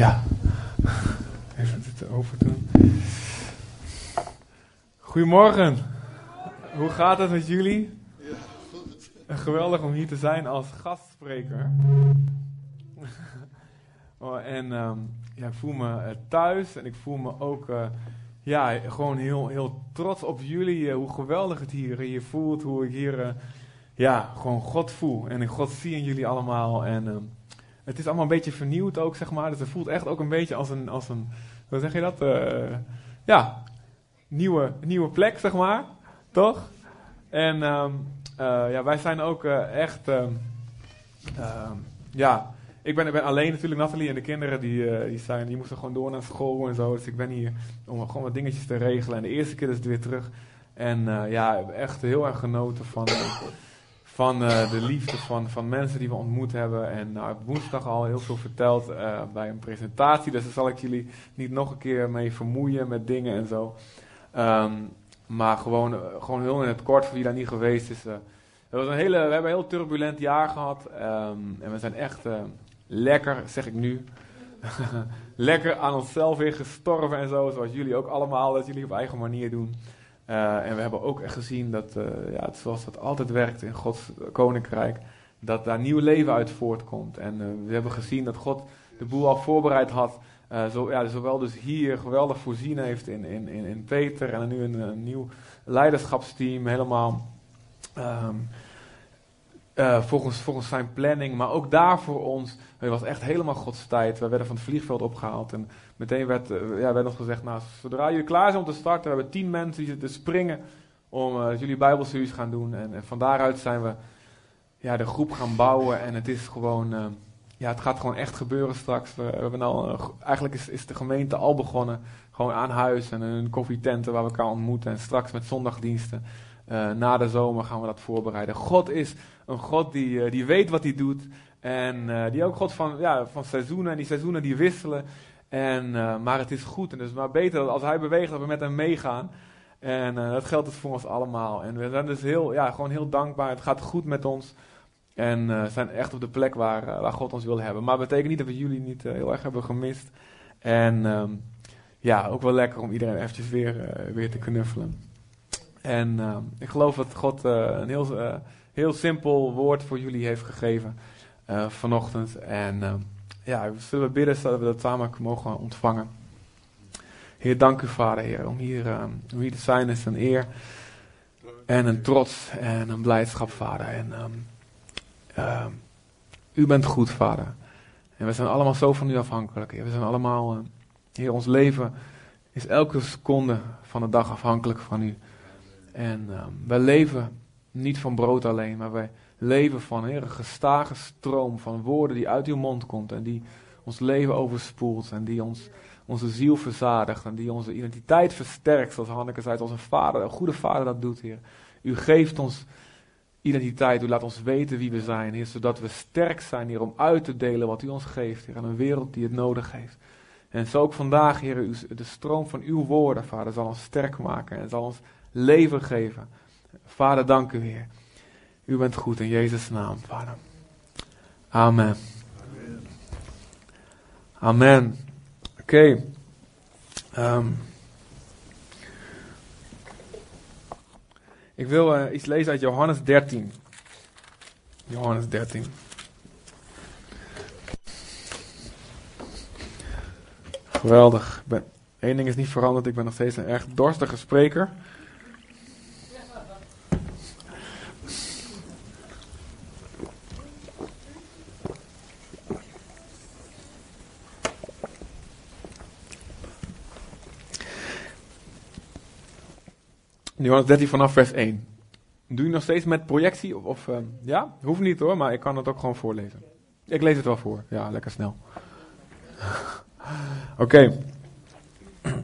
Ja. Even dit over doen. Goedemorgen. Hoe gaat het met jullie? Geweldig om hier te zijn als gastspreker. oh, en ehm, ja, ik voel me eh, thuis en ik voel me ook uh, ja, gewoon heel, heel trots op jullie. Uh, hoe geweldig het hier, hier voelt. Hoe ik hier ja, gewoon God voel. En ik God zie in jullie allemaal. En ehm, het is allemaal een beetje vernieuwd ook, zeg maar. Dus het voelt echt ook een beetje als een, als een hoe zeg je dat? ja, nieuwe, nieuwe plek, zeg maar. Toch? En um, uh, ja, wij zijn ook uh, echt, um, uh, ja, ik ben, ik ben alleen natuurlijk, Nathalie en de kinderen die, eh, die, zijn, die moesten gewoon door naar school en zo. Dus ik ben hier om gewoon wat dingetjes te regelen. En de eerste keer is het weer terug. En ja, echt heel erg genoten van, van de liefde van, van mensen die we ontmoet hebben. En nou, ik woensdag al heel veel verteld bij een presentatie. Dus daar zal ik jullie niet nog een keer mee vermoeien met dingen en zo. Um, maar gewoon, gewoon heel in het kort, voor wie daar niet geweest is. Was een hele, we hebben een heel turbulent jaar gehad. Um, en we zijn echt lekker, zeg ik nu, lekker aan onszelf weer gestorven en zo. Zoals jullie ook allemaal, dat jullie op eigen manier doen. Uh, en we hebben ook echt gezien dat, ja, het, zoals dat altijd werkt in Gods koninkrijk, dat daar nieuw leven uit voortkomt. En we hebben gezien dat God de boel al voorbereid had zo, ja, zowel dus hier geweldig voorzien heeft in, in, in, in Peter en nu een, nieuw leiderschapsteam, helemaal uh, volgens, volgens zijn planning. Maar ook daar voor ons, het was echt helemaal Gods tijd. We werden van het vliegveld opgehaald en meteen werd, uh, ja, werd ons gezegd, nou, zodra jullie klaar zijn om te starten, we hebben tien mensen die zitten springen om jullie bijbelstudies gaan doen. En, en, van daaruit zijn we ja, de groep gaan bouwen en het is gewoon ja, het gaat gewoon echt gebeuren straks. We, hebben al, eh, eigenlijk is, is de gemeente al begonnen. Gewoon aan huis en een koffietenten waar we elkaar ontmoeten. En straks met zondagdiensten. Na de zomer gaan we dat voorbereiden. God is een God die, die weet wat hij doet. En die ook God van, ja, van seizoenen. En die seizoenen die wisselen. En, maar het is goed. En dus maar beter als hij beweegt dat we met hem meegaan. En dat geldt dus voor ons allemaal. En we zijn dus heel, ja, gewoon heel dankbaar. Het gaat goed met ons. En uh, zijn echt op de plek waar, waar God ons wil hebben. Maar dat betekent niet dat we jullie niet heel erg hebben gemist. En um, ja, ook wel lekker om iedereen eventjes weer, weer te knuffelen. En ehm, ik geloof dat God een heel, heel simpel woord voor jullie heeft gegeven vanochtend. En ehm, ja, we zullen bidden dat we dat samen mogen ontvangen. Heer, dank u Vader, Heer, om hier, om hier te zijn is een eer en een trots en een blijdschap, Vader. En uh, u bent goed, vader. En we zijn allemaal zo van u afhankelijk. We zijn allemaal, uh, Heer, ons leven is elke seconde van de dag afhankelijk van u. En wij leven niet van brood alleen, maar wij leven van Heer, een gestage stroom van woorden die uit uw mond komt en die ons leven overspoelt en die ons, onze ziel verzadigt en die onze identiteit versterkt, zoals Hanneke zei, als een vader, een goede vader dat doet, Heer. U geeft ons identiteit. U laat ons weten wie we zijn, Heer, zodat we sterk zijn, Heer, om uit te delen wat U ons geeft, Heer, aan een wereld die het nodig heeft. En zo ook vandaag, Heer, de stroom van Uw woorden, Vader, zal ons sterk maken en zal ons leven geven. Vader, dank U, Heer. U bent goed in Jezus' naam, Vader. Amen. Amen. Oké. Um. Ik wil uh, iets lezen uit Johannes 13. Johannes 13. Geweldig. Eén ding is niet veranderd. Ik ben nog steeds een erg dorstige spreker. Johannes 13 vanaf vers 1. Doe je nog steeds met projectie? Of, of uh, ja? Hoeft niet hoor, maar ik kan het ook gewoon voorlezen. Ik lees het wel voor. Ja, lekker snel. Oké.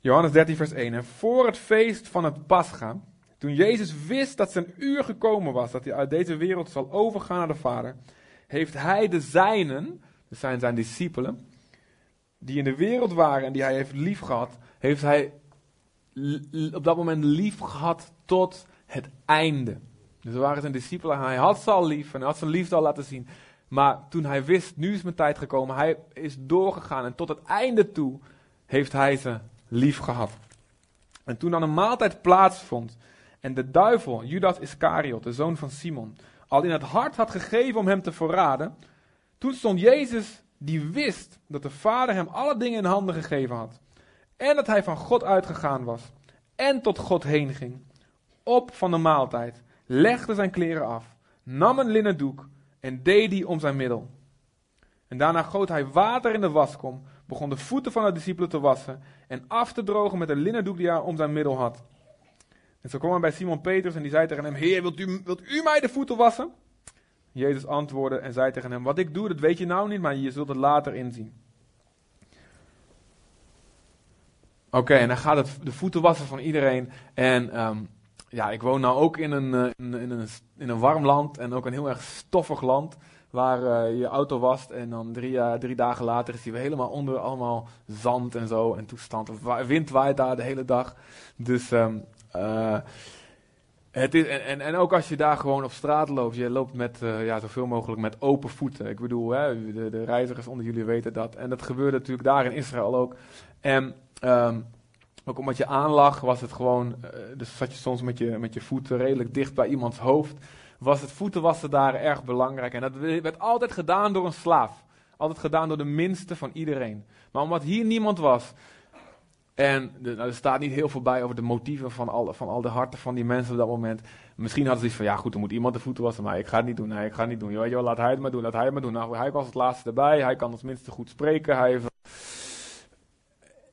Johannes 13 vers 1. En voor het feest van het Pascha, toen Jezus wist dat zijn uur gekomen was, dat hij uit deze wereld zal overgaan naar de Vader, heeft hij de zijnen, dus zijn zijn discipelen, die in de wereld waren en die hij heeft lief gehad, heeft hij op dat moment lief gehad tot het einde. Dus we waren zijn discipelen, hij had ze al lief en hij had zijn liefde al laten zien. Maar toen hij wist, nu is mijn tijd gekomen, hij is doorgegaan en tot het einde toe heeft hij ze lief gehad. En toen dan een maaltijd plaatsvond en de duivel, Judas Iscariot, de zoon van Simon, al in het hart had gegeven om hem te verraden, toen stond Jezus, die wist dat de Vader hem alle dingen in handen gegeven had, en dat hij van God uitgegaan was, en tot God heen ging, op van de maaltijd, legde zijn kleren af, nam een linnen doek en deed die om zijn middel. En daarna goot hij water in de waskom, begon de voeten van de discipelen te wassen en af te drogen met een linnen doek die hij om zijn middel had. En zo kwam hij bij Simon Petrus en die zei tegen hem, Heer, wilt u, wilt u mij de voeten wassen? Jezus antwoordde en zei tegen hem, wat ik doe, dat weet je nou niet, maar je zult het later inzien. Oké, en dan gaat het de voeten wassen van iedereen. En ehm, ja, ik woon nou ook in een, uh, in, een, in een warm land en ook een heel erg stoffig land. Waar uh, je auto wast en dan drie, uh, drie dagen later is weer helemaal onder allemaal zand en zo en toestand. Wind waait daar de hele dag. Dus um, het is, en, en ook als je daar gewoon op straat loopt, je loopt met ja, zoveel mogelijk met open voeten. Ik bedoel, hè, de, de reizigers onder jullie weten dat. En dat gebeurde natuurlijk daar in Israël ook. En um, ook omdat je aanlag, was het gewoon, uh, dus zat je soms met je, met je voeten redelijk dicht bij iemands hoofd. Was het voetenwassen daar erg belangrijk. En dat werd altijd gedaan door een slaaf. Altijd gedaan door de minste van iedereen. Maar omdat hier niemand was. En nou, er staat niet heel veel bij over de motieven van al, van al de harten van die mensen op dat moment. Misschien hadden ze iets van, ja goed, er moet iemand de voeten wassen. Maar ik ga het niet doen, nee, ik ga het niet doen. Joh, joh, laat hij het maar doen, laat hij het maar doen. Nou, hij was het laatste erbij. Hij kan als minste goed spreken. Hij heeft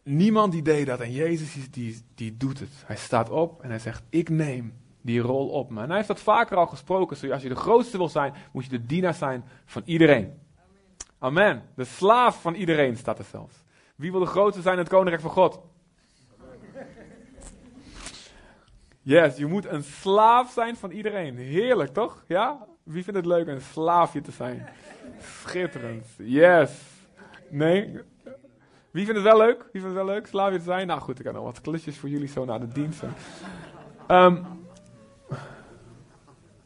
Niemand die deed dat en Jezus die, die doet het. Hij staat op en hij zegt, ik neem die rol op me. En hij heeft dat vaker al gesproken. Zoals je de grootste wil zijn, moet je de dienaar zijn van iedereen. Amen. De slaaf van iedereen staat er zelfs. Wie wil de grootste zijn in het koninkrijk van God? Yes, je moet een slaaf zijn van iedereen. Heerlijk, toch? Ja? Wie vindt het leuk een slaafje te zijn? Schitterend. Yes. Nee? Wie vindt het wel leuk? Wie vindt het wel leuk? Slaafje te zijn? Nou goed, ik heb nog wat klusjes voor jullie zo naar de dienst. Um,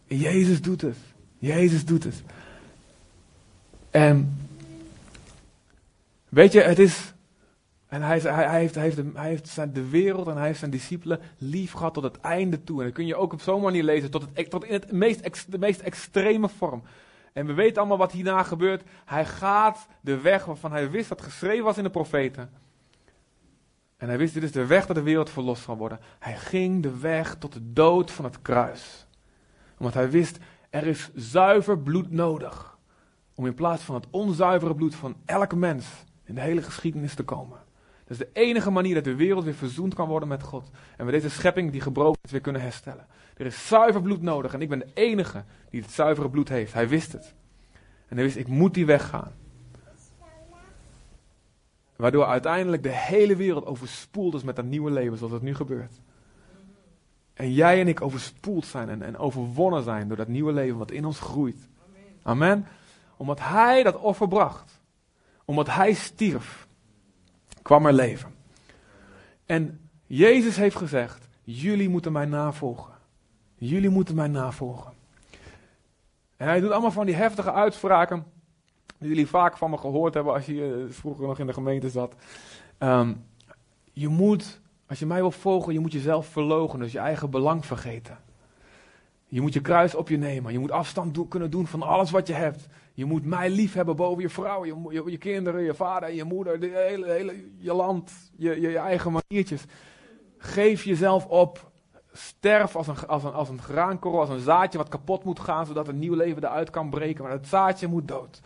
Jezus doet het. Jezus doet het. En weet je, het is. En hij, hij, hij, heeft, hij, heeft de, hij heeft zijn, de wereld en hij heeft zijn discipelen lief gehad tot het einde toe. En dat kun je ook op zo'n manier lezen, tot, het, tot in het meest, de meest extreme vorm. En we weten allemaal wat hierna gebeurt. Hij gaat de weg waarvan hij wist dat geschreven was in de profeten. En hij wist, dit is de weg dat de wereld verlost zal worden. Hij ging de weg tot de dood van het kruis. Omdat hij wist, er is zuiver bloed nodig. Om in plaats van het onzuivere bloed van elke mens in de hele geschiedenis te komen. Dat is de enige manier dat de wereld weer verzoend kan worden met God. En we deze schepping die gebroken is weer kunnen herstellen. Er is zuiver bloed nodig en ik ben de enige die het zuivere bloed heeft. Hij wist het. En hij wist, ik moet die weg gaan. Waardoor uiteindelijk de hele wereld overspoeld is met dat nieuwe leven zoals het nu gebeurt. En jij en ik overspoeld zijn en, en overwonnen zijn door dat nieuwe leven wat in ons groeit. Amen. Omdat hij dat offer bracht. Omdat hij stierf. Kwam er leven. En Jezus heeft gezegd, jullie moeten mij navolgen. Jullie moeten mij navolgen. En hij doet allemaal van die heftige uitspraken. Die jullie vaak van me gehoord hebben als je eh, vroeger nog in de gemeente zat. Ehm, je moet, als je mij wil volgen, je moet jezelf verlogen, dus je eigen belang vergeten. Je moet je kruis op je nemen. Je moet afstand kunnen doen van alles wat je hebt. Je moet mij lief hebben boven je vrouw, je, je, kinderen, je vader, je moeder, de hele, hele, je land, je, je eigen maniertjes. Geef jezelf op sterf als een, als, een, als een graankorrel, als een zaadje wat kapot moet gaan, zodat een nieuw leven eruit kan breken. Maar het zaadje moet dood.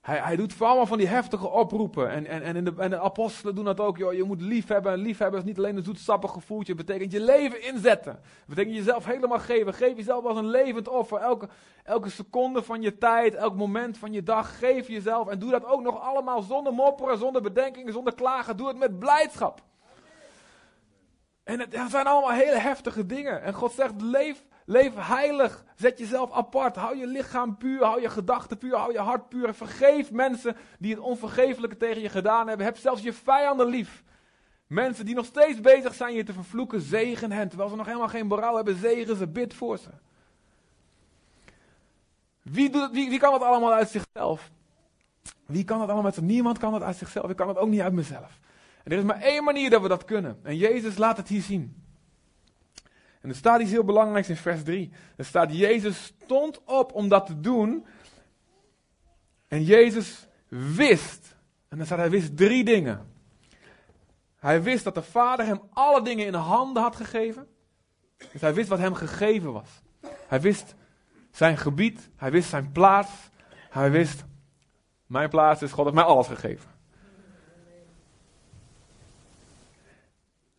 Hij, hij doet allemaal van die heftige oproepen. En, en, en, in de, en de apostelen doen dat ook. Joh. Je moet lief hebben. En lief hebben is niet alleen een zoetsappig gevoeltje. Het betekent je leven inzetten. Het betekent jezelf helemaal geven. Geef jezelf als een levend offer. Elke, elke seconde van je tijd, elk moment van je dag. Geef jezelf. En doe dat ook nog allemaal zonder mopperen, zonder bedenkingen, zonder klagen. Doe het met blijdschap. En het, zijn allemaal hele heftige dingen. En God zegt, leef, leef heilig. Zet jezelf apart. Hou je lichaam puur. Hou je gedachten puur. Hou je hart puur. Vergeef mensen die het onvergeeflijke tegen je gedaan hebben. Heb zelfs je vijanden lief. Mensen die nog steeds bezig zijn je te vervloeken, zegen hen. Terwijl ze nog helemaal geen berouw hebben, zegen ze, bid voor ze. Wie, wie, kan dat allemaal uit zichzelf? Wie kan dat allemaal met zichzelf? Niemand kan dat uit zichzelf. Ik kan het ook niet uit mezelf. En er is maar één manier dat we dat kunnen. En Jezus laat het hier zien. En er staat iets heel belangrijks in vers 3. Er staat, Jezus stond op om dat te doen. En Jezus wist. En dan staat, hij wist drie dingen. Hij wist dat de Vader hem alle dingen in de handen had gegeven. Dus hij wist wat hem gegeven was. Hij wist zijn gebied, hij wist zijn plaats. Hij wist, mijn plaats is God heeft mij alles gegeven.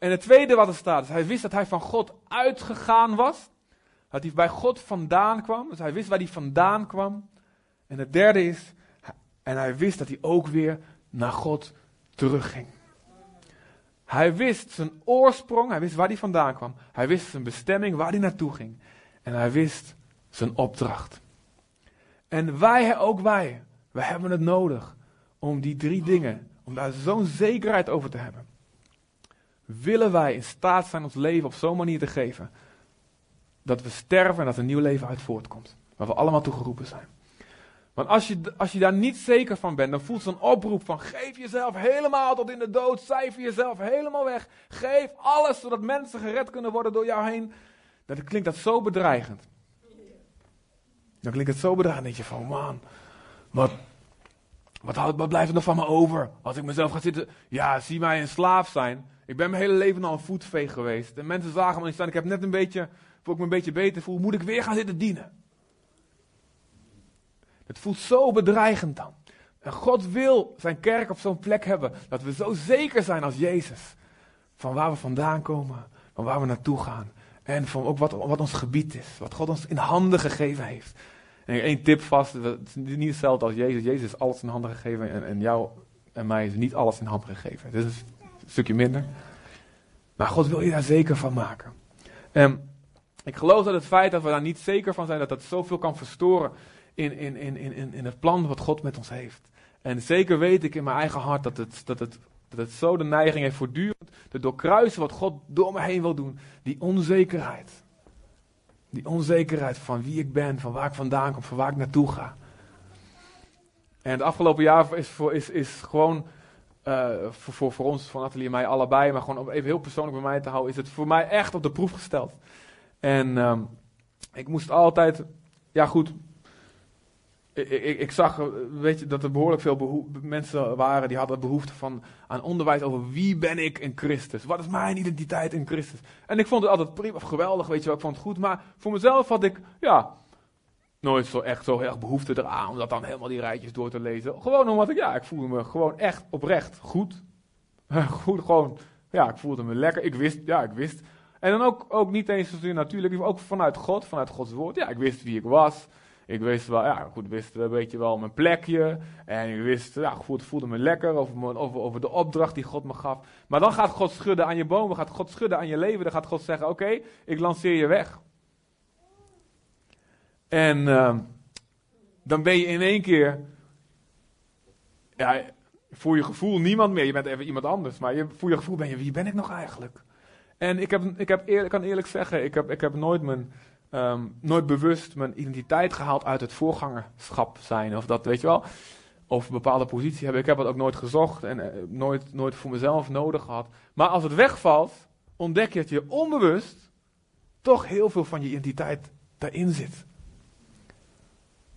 En het tweede wat er staat, is hij wist dat hij van God uitgegaan was. Dat hij bij God vandaan kwam. Dus hij wist waar hij vandaan kwam. En het derde is, en hij wist dat hij ook weer naar God terugging. Hij wist zijn oorsprong, hij wist waar hij vandaan kwam. Hij wist zijn bestemming, waar hij naartoe ging. En hij wist zijn opdracht. En wij, ook wij, wij hebben het nodig om die drie dingen, om daar zo'n zekerheid over te hebben. Willen wij in staat zijn ons leven op zo'n manier te geven, dat we sterven en dat een nieuw leven uit voortkomt. Waar we allemaal toe geroepen zijn. Want als je, als je daar niet zeker van bent, dan voelt zo'n oproep van geef jezelf helemaal tot in de dood, cijfer jezelf helemaal weg. Geef alles zodat mensen gered kunnen worden door jou heen. Dan klinkt dat zo bedreigend. Dan klinkt het zo bedreigend. Dan denk je van man, wat, wat, wat blijft er nog van me over? Als ik mezelf ga zitten, ja zie mij een slaaf zijn. Ik ben mijn hele leven al een voetveeg geweest. En mensen zagen me niet staan, ik heb net een beetje, voor ik me een beetje beter voel, moet ik weer gaan zitten dienen. Het voelt zo bedreigend dan. En God wil zijn kerk op zo'n plek hebben dat we zo zeker zijn als Jezus. Van waar we vandaan komen, van waar we naartoe gaan. En van ook wat, wat ons gebied is, wat God ons in handen gegeven heeft. En één tip vast, het is niet hetzelfde als Jezus. Jezus is alles in handen gegeven en, en jou en mij is niet alles in handen gegeven. Een stukje minder. Maar God wil je daar zeker van maken. En ik geloof dat het feit dat we daar niet zeker van zijn, dat dat zoveel kan verstoren in, in, in, in, in het plan wat God met ons heeft. En zeker weet ik in mijn eigen hart dat het, dat het, dat het zo de neiging heeft voortdurend te doorkruisen wat God door me heen wil doen. Die onzekerheid. Die onzekerheid van wie ik ben, van waar ik vandaan kom, van waar ik naartoe ga. En het afgelopen jaar is, is, is gewoon uh, voor, voor, voor ons, van Nathalie en mij allebei, maar gewoon om even heel persoonlijk bij mij te houden, is het voor mij echt op de proef gesteld. En um, ik moest altijd, ja goed, ik, ik, ik, zag, weet je, dat er behoorlijk veel mensen waren die hadden behoefte van, aan onderwijs over wie ben ik in Christus. Wat is mijn identiteit in Christus? En ik vond het altijd prima, geweldig, weet je wel, ik vond het goed. Maar voor mezelf had ik, ja, nooit zo echt zo erg behoefte eraan om dat dan helemaal die rijtjes door te lezen. Gewoon omdat ik, ja, ik voelde me gewoon echt oprecht goed. goed, gewoon, ja, ik voelde me lekker. Ik wist, ja, ik wist. En dan ook, ook niet eens natuurlijk, ook vanuit God, vanuit Gods woord. Ja, ik wist wie ik was. Ik wist wel, ja, goed, wist een beetje wel mijn plekje. En ik wist, ja, goed, voelde me lekker over, over, over de opdracht die God me gaf. Maar dan gaat God schudden aan je bomen, gaat God schudden aan je leven. Dan gaat God zeggen, oké, ik lanceer je weg. En uh, dan ben je in één keer, ja, voor je gevoel niemand meer. Je bent even iemand anders, maar je, voor je gevoel ben je, wie ben ik nog eigenlijk? En ik, heb, ik, heb eerlijk, kan eerlijk zeggen, ik heb, ik heb nooit mijn um, nooit bewust mijn identiteit gehaald uit het voorgangerschap zijn. Of dat, weet je wel. Of een bepaalde positie hebben. Ik heb het ook nooit gezocht en uh, nooit, nooit voor mezelf nodig gehad. Maar als het wegvalt, ontdek je dat je onbewust toch heel veel van je identiteit daarin zit.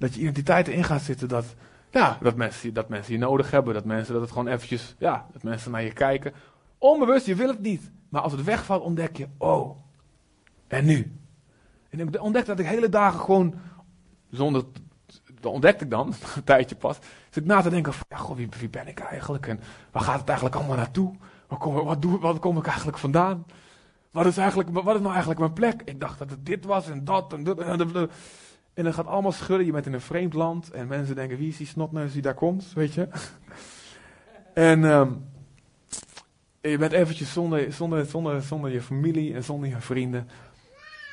Dat je identiteit erin gaat zitten dat, ja, dat, mensen, dat mensen je nodig hebben. Dat mensen dat het gewoon eventjes, ja, dat mensen naar je kijken. Onbewust, je wil het niet. Maar als het wegvalt, ontdek je, oh, en nu? En ik ontdekte dat ik hele dagen gewoon, zonder, dat ontdekte ik dan, een tijdje pas, zit ik na te denken van, ja, goh, wie, ben ik eigenlijk? En waar gaat het eigenlijk allemaal naartoe? Waar kom, wat, doe, wat kom ik eigenlijk vandaan? Wat is, eigenlijk, wat is nou eigenlijk mijn plek? Ik dacht dat het dit was en dat en dat. En, dat, en dan gaat allemaal schudden. Je bent in een vreemd land. En mensen denken, wie is die snotneus die daar komt? Weet je? en um, je bent eventjes zonder, zonder, zonder, zonder je familie en zonder je vrienden.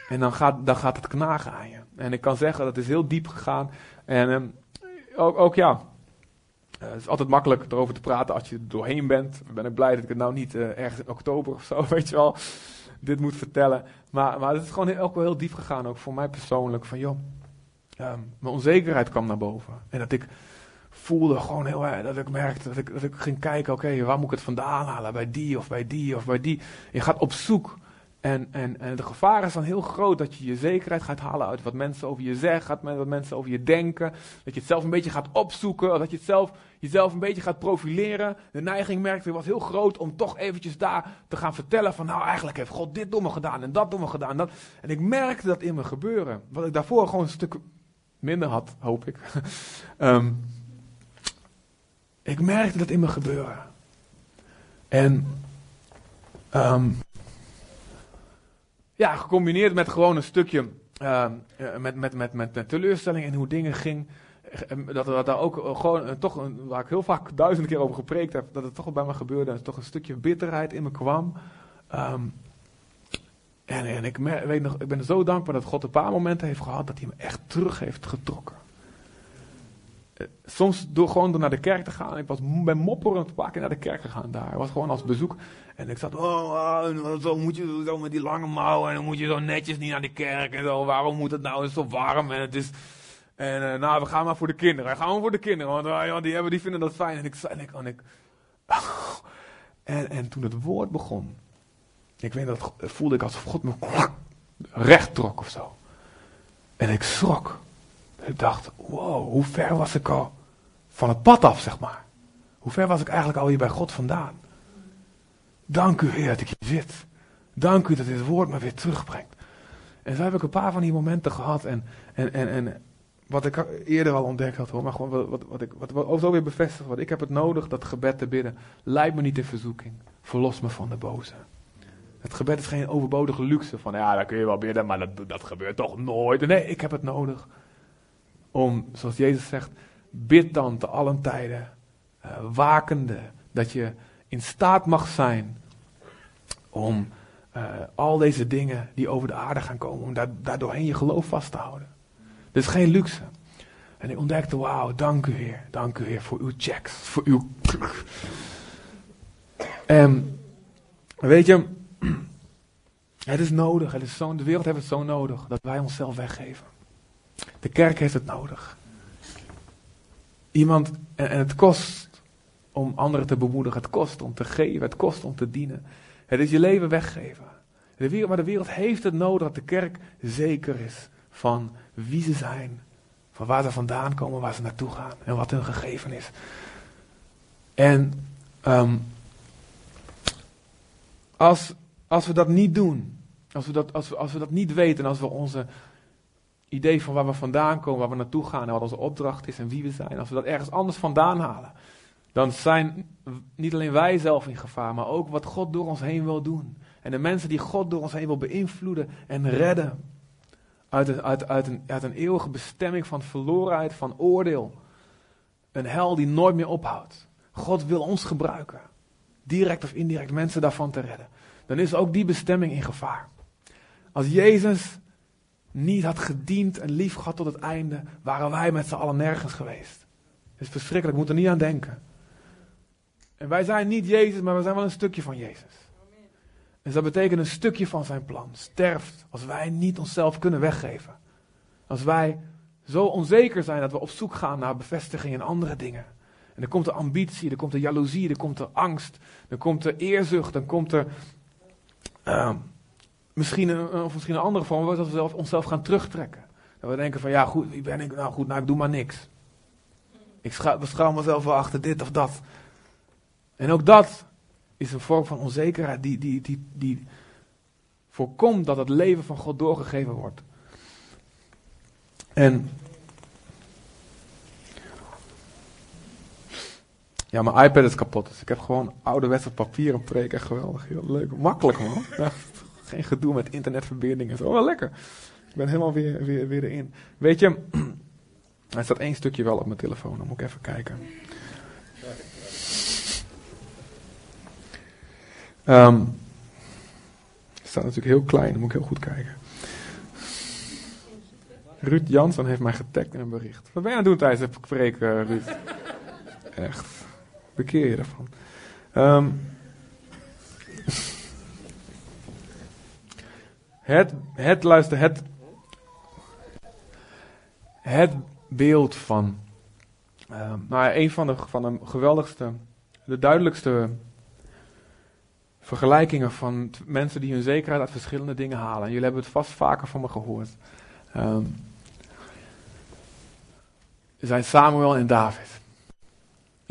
En dan gaat, dan gaat het knagen aan je. En ik kan zeggen, dat is heel diep gegaan. En um, ook, ook, ja, uh, het is altijd makkelijk erover te praten als je er doorheen bent. Ben ik blij dat ik het nou niet uh, ergens in oktober of zo, weet je wel, dit moet vertellen. Maar, maar het is gewoon ook wel heel diep gegaan, ook voor mij persoonlijk. Van joh, mijn onzekerheid kwam naar boven. En dat ik voelde gewoon heel erg, dat ik merkte, dat ik, dat ik ging kijken, oké, waar moet ik het vandaan halen? Bij die of bij die of bij die. Je gaat op zoek. En, en, en de gevaar is dan heel groot dat je je zekerheid gaat halen uit wat mensen over je zeggen, wat mensen over je denken. Dat je het zelf een beetje gaat opzoeken, dat je het zelf, jezelf een beetje gaat profileren. De neiging merkte ik was heel groot om toch eventjes daar te gaan vertellen van, nou eigenlijk heeft God dit door me gedaan en dat door me gedaan. Dat. en ik merkte dat in me gebeuren. Wat ik daarvoor gewoon een stuk minder had, hoop ik. um, ik merkte dat in me gebeuren. En um, ja, gecombineerd met gewoon een stukje uh, met, met, met, met, met teleurstelling en hoe dingen gingen. Dat, dat daar ook gewoon toch, waar ik heel vaak duizend keer over gepreekt heb, dat het toch bij me gebeurde. En toch een stukje bitterheid in me kwam. En, en ik, weet nog, ik ben zo dankbaar dat God een paar momenten heeft gehad dat hij me echt terug heeft getrokken. Eh, soms door gewoon door naar de kerk te gaan. Ik was ben mopperend een paar keer naar de kerk gegaan daar. Ik was gewoon als bezoek. En ik zat, oh, oh, zo moet je zo met die lange mouwen. En dan moet je zo netjes niet naar de kerk. En zo, waarom moet het nou? Het is zo warm en het is... En uh, nou, we gaan maar voor de kinderen. Gaan we voor de kinderen. Want uh, die, hebben, die vinden dat fijn. En ik... Ik en, en toen het woord begon. Ik weet dat voelde ik alsof God me recht trok of zo. En ik schrok. Ik dacht, wow, hoe ver was ik al van het pad af, zeg maar. Hoe ver was ik eigenlijk al hier bij God vandaan. Dank u Heer dat ik hier zit. Dank u dat dit woord me weer terugbrengt. En zo heb ik een paar van die momenten gehad. En, en, en, en wat ik eerder al ontdekt had hoor. Maar gewoon wat, wat, wat ik wat, wat, zo weer bevestigd wordt. Ik heb het nodig dat gebed te bidden. Leid me niet in verzoeking. Verlos me van de boze. Het gebed is geen overbodige luxe van ja, dan kun je wel bidden, maar dat, dat gebeurt toch nooit. Nee, ik heb het nodig om, zoals Jezus zegt, bid dan te allen tijden, uh, wakende, dat je in staat mag zijn om uh, al deze dingen die over de aarde gaan komen, om daar, daardoorheen je geloof vast te houden. Dit is geen luxe. En ik ontdekte, wauw, dank u Heer, dank u Heer voor uw checks, voor uw... En weet je, het is nodig, het is zo, de wereld heeft het zo nodig dat wij onszelf weggeven. De kerk heeft het nodig. Iemand, en, het kost om anderen te bemoedigen, het kost om te geven, het kost om te dienen. Het is je leven weggeven. De wereld, maar de wereld heeft het nodig dat de kerk zeker is van wie ze zijn, van waar ze vandaan komen, waar ze naartoe gaan en wat hun gegeven is. En um, als, als we dat niet doen, als we dat, als we, als we dat niet weten, als we onze idee van waar we vandaan komen, waar we naartoe gaan en wat onze opdracht is en wie we zijn, als we dat ergens anders vandaan halen, dan zijn niet alleen wij zelf in gevaar, maar ook wat God door ons heen wil doen. En de mensen die God door ons heen wil beïnvloeden en redden uit een, uit, uit een, uit een eeuwige bestemming van verlorenheid, van oordeel. Een hel die nooit meer ophoudt. God wil ons gebruiken, direct of indirect, mensen daarvan te redden. Dan is ook die bestemming in gevaar. Als Jezus niet had gediend en lief gehad tot het einde, waren wij met z'n allen nergens geweest. Het is verschrikkelijk, we moeten er niet aan denken. En wij zijn niet Jezus, maar we zijn wel een stukje van Jezus. En dat betekent een stukje van zijn plan. Sterft als wij niet onszelf kunnen weggeven. Als wij zo onzeker zijn dat we op zoek gaan naar bevestiging in andere dingen. En dan komt de ambitie, er komt de jaloezie, er komt de angst, er komt de eerzucht, dan komt er uh, misschien, een, of misschien een andere vorm, dat we zelf, onszelf gaan terugtrekken. Dat we denken van ja goed, wie ben ik? Nou goed, nou ik doe maar niks. Ik schaal mezelf wel achter dit of dat. En ook dat is een vorm van onzekerheid die, die, die, die voorkomt dat het leven van God doorgegeven wordt. En ja, mijn iPad is kapot, dus ik heb gewoon ouderwetse papieren preek. Echt geweldig, heel leuk. Makkelijk man. geen gedoe met internetverbindingen. Zo wel lekker. Ik ben helemaal weer, weer, weer erin. Weet je, er staat één stukje wel op mijn telefoon, dan moet ik even kijken. Um, het staat natuurlijk heel klein, dan moet ik heel goed kijken. Ruud Jansen heeft mij getagd in een bericht. Wat ben je aan het doen tijdens het uh, Ruud? Echt. Bekeer je. Um, het, het, luister, het. het beeld van, ja, een van de, van de geweldigste, de duidelijkste vergelijkingen van mensen die hun zekerheid uit verschillende dingen halen. En jullie hebben het vast vaker van me gehoord. Um, zijn Samuel en David.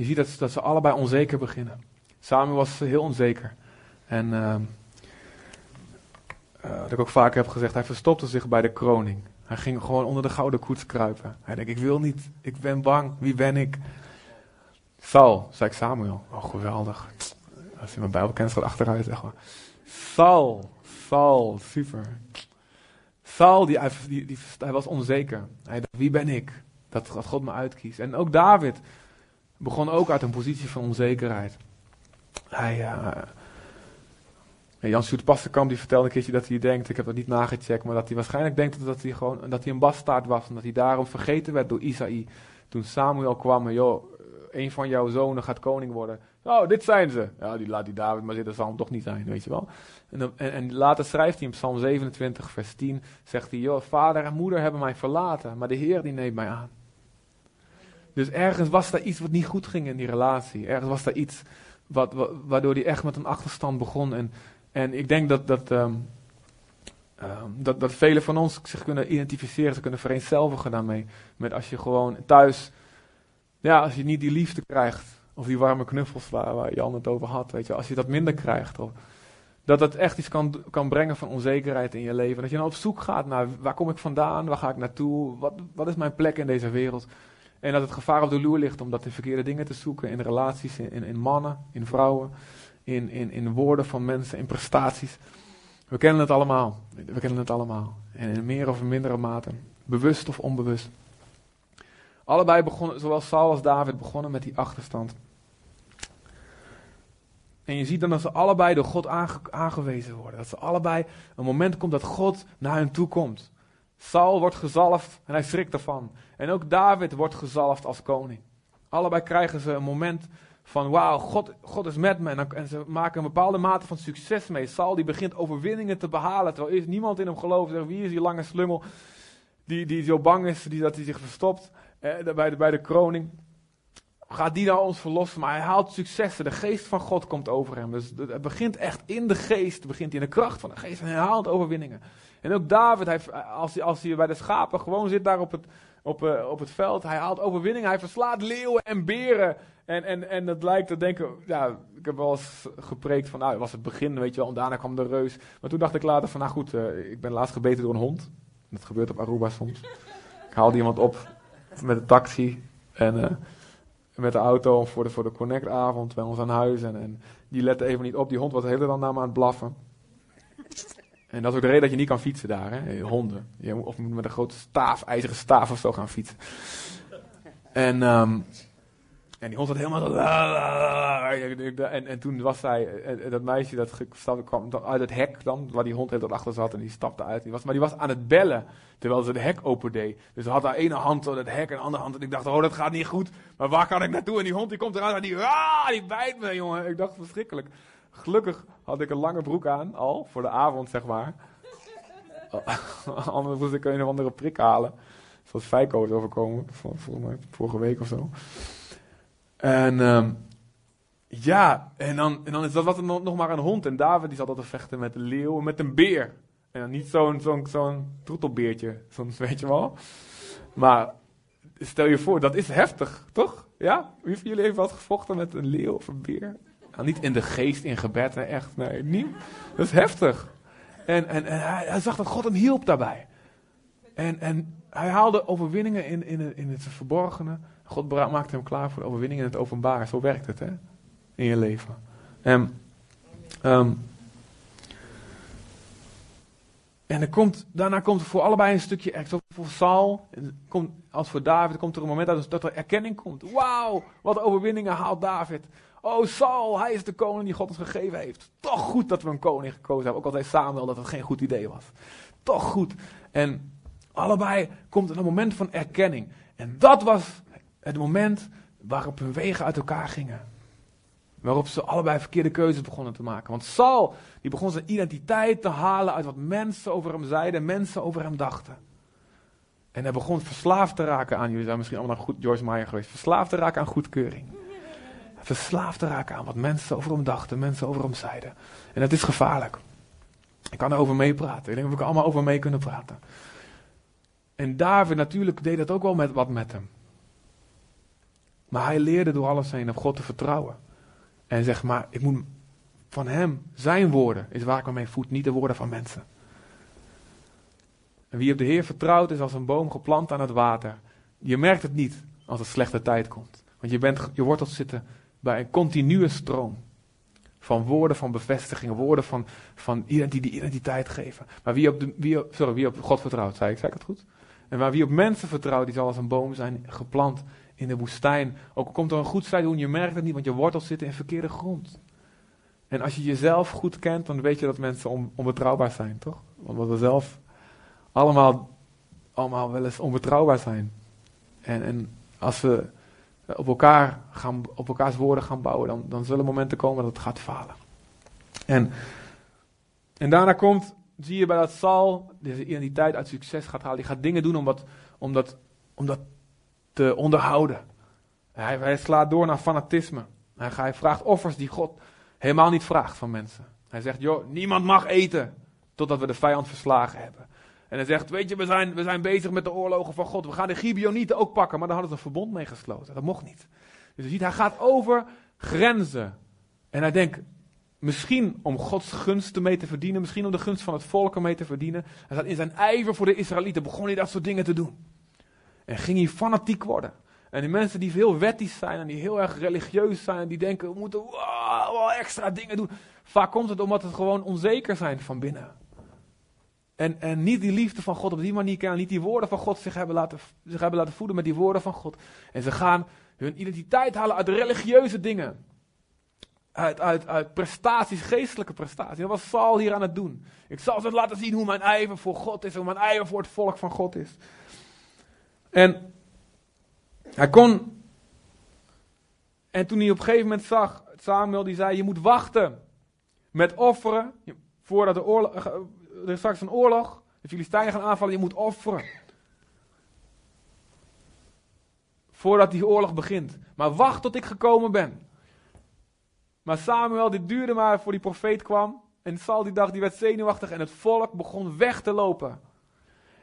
Je ziet dat, dat ze allebei onzeker beginnen. Samuel was heel onzeker. En uh, uh, dat ik ook vaker heb gezegd, hij verstopte zich bij de kroning. Hij ging gewoon onder de gouden koets kruipen. Hij denkt, ik wil niet, ik ben bang, wie ben ik? Saul, zei ik Samuel. Oh, geweldig. Als je mijn bijbelkennis gaat achteruit, zeg maar. Saul, Saul, super. Saul, die, hij was onzeker. Hij dacht, wie ben ik? Dat, dat God me uitkiest. En ook David begon ook uit een positie van onzekerheid. Hij, uh, Jan Sjoerd Pasterkamp die vertelde een keertje dat hij denkt, ik heb dat niet nagecheckt, maar dat hij waarschijnlijk denkt dat hij, gewoon, dat hij een bastaard was. En dat hij daarom vergeten werd door Isaïe. Toen Samuel kwam en joh, een van jouw zonen gaat koning worden. Oh, dit zijn ze. Ja, die laat die David maar zitten, zal hem toch niet zijn, weet je wel. En, en, en, later schrijft hij in Psalm 27, vers 10, zegt hij, joh, vader en moeder hebben mij verlaten, maar de Heer die neemt mij aan. Dus ergens was daar iets wat niet goed ging in die relatie. Ergens was daar iets wat, waardoor hij echt met een achterstand begon. En, en ik denk dat, dat, um, um, dat, dat velen van ons zich kunnen identificeren, ze kunnen vereenzelvigen daarmee. Met als je gewoon thuis, ja, als je niet die liefde krijgt, of die warme knuffels waar, waar Jan het over had, weet je, als je dat minder krijgt. Of, dat dat echt iets kan, kan brengen van onzekerheid in je leven. Dat je dan op zoek gaat naar waar kom ik vandaan, waar ga ik naartoe, wat, wat is mijn plek in deze wereld. En dat het gevaar op de loer ligt om dat in verkeerde dingen te zoeken, in relaties, in, in mannen, in vrouwen, in, in, in woorden van mensen, in prestaties. We kennen het allemaal. We kennen het allemaal. En in meer of mindere mate, bewust of onbewust. Allebei begonnen, zowel Saul als David, begonnen met die achterstand. En je ziet dan dat ze allebei door God aangewezen worden. Dat ze allebei een moment komt dat God naar hen toe komt. Saul wordt gezalfd en hij schrikt ervan. En ook David wordt gezalfd als koning. Allebei krijgen ze een moment van wauw, God, God is met me. En, ze maken een bepaalde mate van succes mee. Saul die begint overwinningen te behalen. Terwijl eerst niemand in hem gelooft. Wie is die lange slungel die, die zo bang is die, dat hij zich verstopt eh, bij, de, bij de kroning. Gaat die nou ons verlossen? Maar hij haalt successen. De geest van God komt over hem. Dus het begint echt in de geest. Begint in de kracht van de geest. En hij haalt overwinningen. En ook David, hij, als, hij, als hij bij de schapen gewoon zit daar op het, op, uh, op het veld. Hij haalt overwinningen. Hij verslaat leeuwen en beren. En, en, en het lijkt te denken, ja, ik heb wel eens gepreekt van, nou, was het begin, weet je wel, en daarna kwam de reus. Maar toen dacht ik later van, nou goed, uh, ik ben laatst gebeten door een hond. Dat gebeurt op Aruba soms. Ik haalde iemand op met een taxi en uh, met de auto voor de, voor de connectavond bij ons aan huis. En, en die lette even niet op, die hond was de hele dag naar me aan het blaffen. En dat is ook de reden dat je niet kan fietsen daar, hè? honden. Je moet, of moet met een grote staaf, ijzeren staaf of zo gaan fietsen. En, um, en die hond zat helemaal En, en toen was zij, dat meisje dat kwam uit het hek dan, waar die hond heel achter zat en die stapte uit. Maar die was aan het bellen, terwijl ze de hek open deed. Dus ze had haar ene hand op het hek en de andere hand. En ik dacht, oh dat gaat niet goed, maar waar kan ik naartoe? En die hond die komt eruit en die, ah, die bijt me, jongen. Ik dacht, verschrikkelijk. Gelukkig had ik een lange broek aan, al, voor de avond, zeg maar. Anders moest ik een of andere prik halen. Zoals Feiko is overkomen, volgens mij vorige week of zo. En um, ja, en dan, en dan is dat wat nog, maar een hond. En David die zat altijd te vechten met een leeuw en met een beer. En niet zo'n zo'n zo'n troetelbeertje, zo'n, weet je wel. Maar stel je voor, dat is heftig, toch? Ja? Wie van jullie heeft wat gevochten met een leeuw of een beer? Nou, niet in de geest, in gebed, echt. Nee, niet. Dat is heftig. En, en, en hij, hij, zag dat God hem hielp daarbij. En, en hij haalde overwinningen in, in, in het verborgene. God maakte hem klaar voor de overwinning in het openbaar. Zo werkt het, hè? In je leven. En, um, en er komt, daarna komt er voor allebei een stukje echt. Voor Saul, komt, als voor David, komt er een moment dat er erkenning komt. Wauw, wat overwinningen haalt David. Oh, Saul, hij is de koning die God ons gegeven heeft. Toch goed dat we een koning gekozen hebben. Ook al zei Samuel dat het geen goed idee was. Toch goed. En allebei komt er een moment van erkenning. En dat was het moment waarop hun wegen uit elkaar gingen. Waarop ze allebei verkeerde keuzes begonnen te maken. Want Saul, die begon zijn identiteit te halen uit wat mensen over hem zeiden, mensen over hem dachten. En hij begon verslaafd te raken aan, jullie zijn misschien allemaal goed Joyce Meyer geweest, verslaafd te raken aan goedkeuring. Verslaafd te raken aan wat mensen over hem dachten, mensen over hem zeiden. En dat is gevaarlijk. Ik kan erover meepraten. Ik denk dat we er allemaal over mee kunnen praten. En David natuurlijk deed dat ook wel met wat met hem. Maar hij leerde door alles heen op God te vertrouwen. En zeg maar, ik moet van hem, zijn woorden, is waar ik me mee voed, niet de woorden van mensen. En wie op de Heer vertrouwt, is als een boom geplant aan het water. Je merkt het niet als er slechte tijd komt. Want je, bent, je wortels zitten bij een continue stroom. Van woorden van bevestiging, woorden van, van identiteit, identiteit geven. Maar wie op, de, wie wie op God vertrouwt, zei ik, zei ik het goed? En maar wie op mensen vertrouwt, die zal als een boom zijn geplant in de woestijn. Ook komt er een goed seizoen, je merkt het niet, want je wortels zitten in verkeerde grond. En als je jezelf goed kent, dan weet je dat mensen onbetrouwbaar zijn, toch? Want we zelf allemaal, allemaal wel eens onbetrouwbaar zijn. En, en als we op, elkaar gaan, op elkaars woorden gaan bouwen, dan, dan zullen momenten komen dat het gaat falen. En, en daarna komt, zie je bij dat Saul deze identiteit uit succes gaat halen. Die gaat dingen doen om dat, om dat, om dat te onderhouden. Hij, hij slaat door naar fanatisme. Hij, vraagt offers die God helemaal niet vraagt van mensen. Hij zegt, joh, niemand mag eten totdat we de vijand verslagen hebben. En hij zegt, weet je, we zijn, we zijn bezig met de oorlogen van God. We gaan de Gibeonieten ook pakken, maar daar hadden ze een verbond mee gesloten. Dat mocht niet. Dus je ziet, hij gaat over grenzen. En hij denkt, misschien om Gods gunst mee te verdienen, misschien om de gunst van het volk mee te verdienen. Hij gaat in zijn ijver voor de Israëlieten, begon hij dat soort dingen te doen. En ging hij fanatiek worden. En die mensen die heel wettisch zijn en die heel erg religieus zijn en die denken, we moeten wow, extra dingen doen. Vaak komt het omdat het gewoon onzeker zijn van binnen. En, en niet die liefde van God op die manier kennen, niet die woorden van God zich hebben, laten, zich hebben laten voeden met die woorden van God. En ze gaan hun identiteit halen uit religieuze dingen. Uit, uit, uit prestaties, geestelijke prestaties. Dat was Saul hier aan het doen. Ik zal ze laten zien hoe mijn ijver voor God is, hoe mijn ijver voor het volk van God is. En hij kon. En toen hij op een gegeven moment zag, Samuel die zei: Je moet wachten met offeren. Voordat de oorlog, er is straks een oorlog. De Filistijnen gaan aanvallen, je moet offeren. Voordat die oorlog begint. Maar wacht tot ik gekomen ben. Maar Samuel, dit duurde maar voor die profeet kwam. En Saul die dag, die werd zenuwachtig en het volk begon weg te lopen.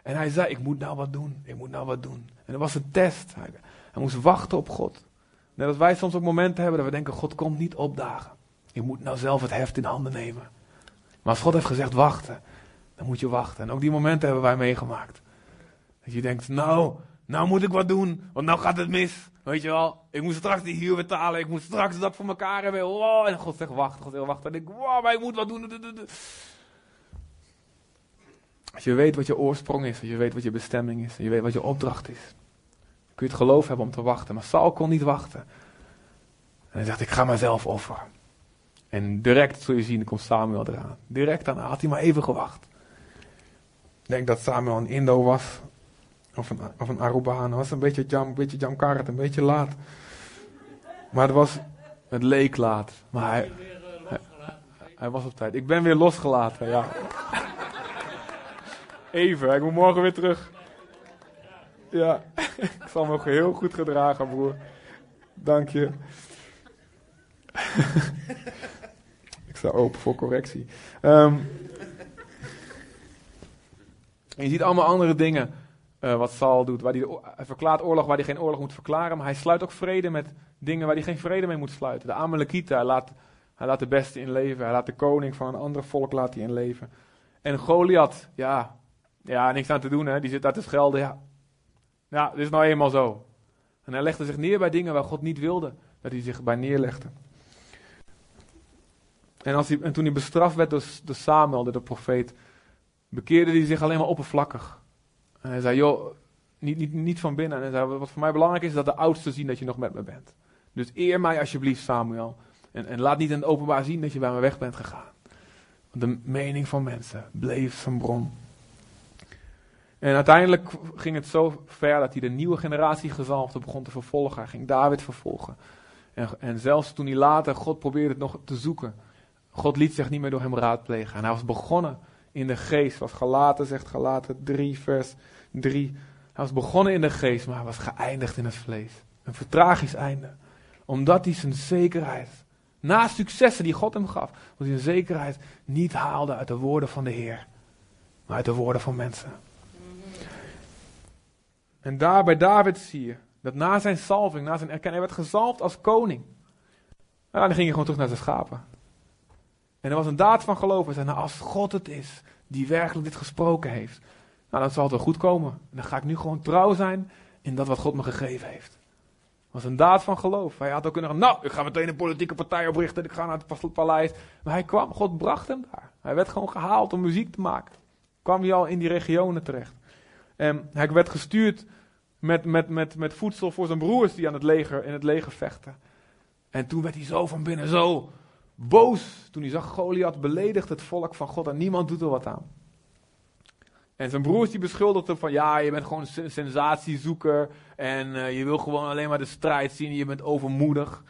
En hij zei, ik moet nou wat doen, ik moet nou wat doen. En dat was een test. Hij, hij moest wachten op God. Net als wij soms ook momenten hebben dat we denken, God komt niet opdagen. Je moet nou zelf het heft in handen nemen. Maar als God heeft gezegd wachten, dan moet je wachten. En ook die momenten hebben wij meegemaakt. Dat je denkt, nou, nou moet ik wat doen, want nou gaat het mis. Weet je wel, ik moet straks die huur betalen, ik moet straks dat voor elkaar hebben. En God zegt, wacht, God zegt, wacht. En ik wow, maar ik moet wat doen. Als je weet wat je oorsprong is, als je weet wat je bestemming is, als je weet wat je opdracht is, kun je het geloof hebben om te wachten. Maar Saul kon niet wachten. En hij zegt, ik ga mezelf offeren. En direct, zul je zien, komt Samuel eraan. Direct daarna had hij maar even gewacht. Ik denk dat Samuel een Indo was. Of een, of een Arubaan. was een beetje jam, een beetje jamkarat, een beetje laat. Maar het was, het leek laat. Maar hij, hij, hij was op tijd. Ik ben weer losgelaten, ja. Even, ik moet morgen weer terug. Ja, ik zal me heel goed gedragen, broer. Dank je. ik sta open voor correctie. En je ziet allemaal andere dingen uh, wat Saul doet. Waar hij, verklaart oorlog waar hij geen oorlog moet verklaren. Maar hij sluit ook vrede met dingen waar hij geen vrede mee moet sluiten. De Amalekieten, hij laat, laat de beste in leven. Hij laat de koning van een ander volk laat hij in leven. En Goliath, ja, ja, niks aan te doen, hè. die zit daar te schelden. Ja, ja dit is nou eenmaal zo. En hij legde zich neer bij dingen waar God niet wilde dat hij zich bij neerlegde. En, als hij, en toen hij bestraft werd door, Samuel, de profeet, bekeerde hij zich alleen maar oppervlakkig. En hij zei, joh, niet, niet, niet van binnen. En hij zei, wat voor mij belangrijk is, dat de oudsten zien dat je nog met me bent. Dus eer mij alsjeblieft, Samuel. En, en laat niet in het openbaar zien dat je bij me weg bent gegaan. Want de mening van mensen bleef zijn bron. En uiteindelijk ging het zo ver dat hij de nieuwe generatie gezalfde begon te vervolgen. Hij ging David vervolgen. En, en zelfs toen hij later God probeerde het nog te zoeken. God liet zich niet meer door hem raadplegen. En hij was begonnen in de geest, wat Galaten zegt, Galaten 3, vers 3. Hij was begonnen in de geest, maar hij was geëindigd in het vlees. Een vertragisch einde. Omdat hij zijn zekerheid, na successen die God hem gaf, omdat hij zijn zekerheid niet haalde uit de woorden van de Heer, maar uit de woorden van mensen. En daar bij David zie je dat na zijn salving, na zijn erkenning, hij werd gezalfd als koning. En dan ging hij gewoon terug naar zijn schapen. En er was een daad van geloof. Hij zei, nou, als God het is die werkelijk dit gesproken heeft, nou, dan zal het wel goed komen. En dan ga ik nu gewoon trouw zijn in dat wat God me gegeven heeft. Het was een daad van geloof. Hij had ook kunnen zeggen, nou, ik ga meteen een politieke partij oprichten, ik ga naar het paleis. Maar hij kwam, God bracht hem daar. Hij werd gewoon gehaald om muziek te maken. Kwam hij al in die regionen terecht. En hij werd gestuurd met, met, met, met voedsel voor zijn broers die aan het leger, in het leger vechten. En toen werd hij zo van binnen zo boos. Toen hij zag Goliath beledigt het volk van God en niemand doet er wat aan. En zijn broers die beschuldigden van ja, je bent gewoon een sensatiezoeker. En uh, je wil gewoon alleen maar de strijd zien. Je bent overmoedig.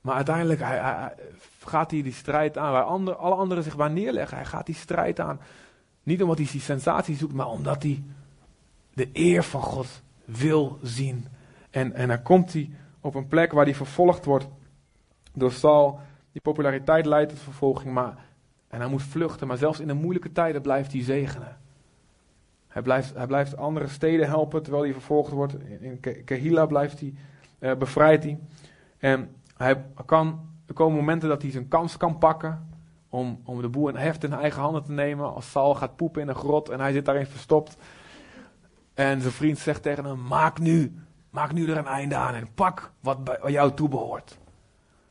Maar uiteindelijk hij, hij, gaat hij die strijd aan waar andere, alle anderen zich waar neerleggen. Hij gaat die strijd aan. Niet omdat hij die sensatie zoekt, maar omdat hij de eer van God wil zien. En, en dan komt hij op een plek waar hij vervolgd wordt door Saul. Die populariteit leidt tot vervolging, maar, en hij moet vluchten. Maar zelfs in de moeilijke tijden blijft hij zegenen. Hij blijft, hij blijft andere steden helpen terwijl hij vervolgd wordt. In Kehila blijft hij, uh, bevrijdt hij. En hij kan, er komen momenten dat hij zijn kans kan pakken om, om de boel in heft in eigen handen te nemen. Als Saul gaat poepen in een grot en hij zit daarin verstopt. En zijn vriend zegt tegen hem: Maak nu, maak nu er een einde aan en pak wat bij jou toebehoort.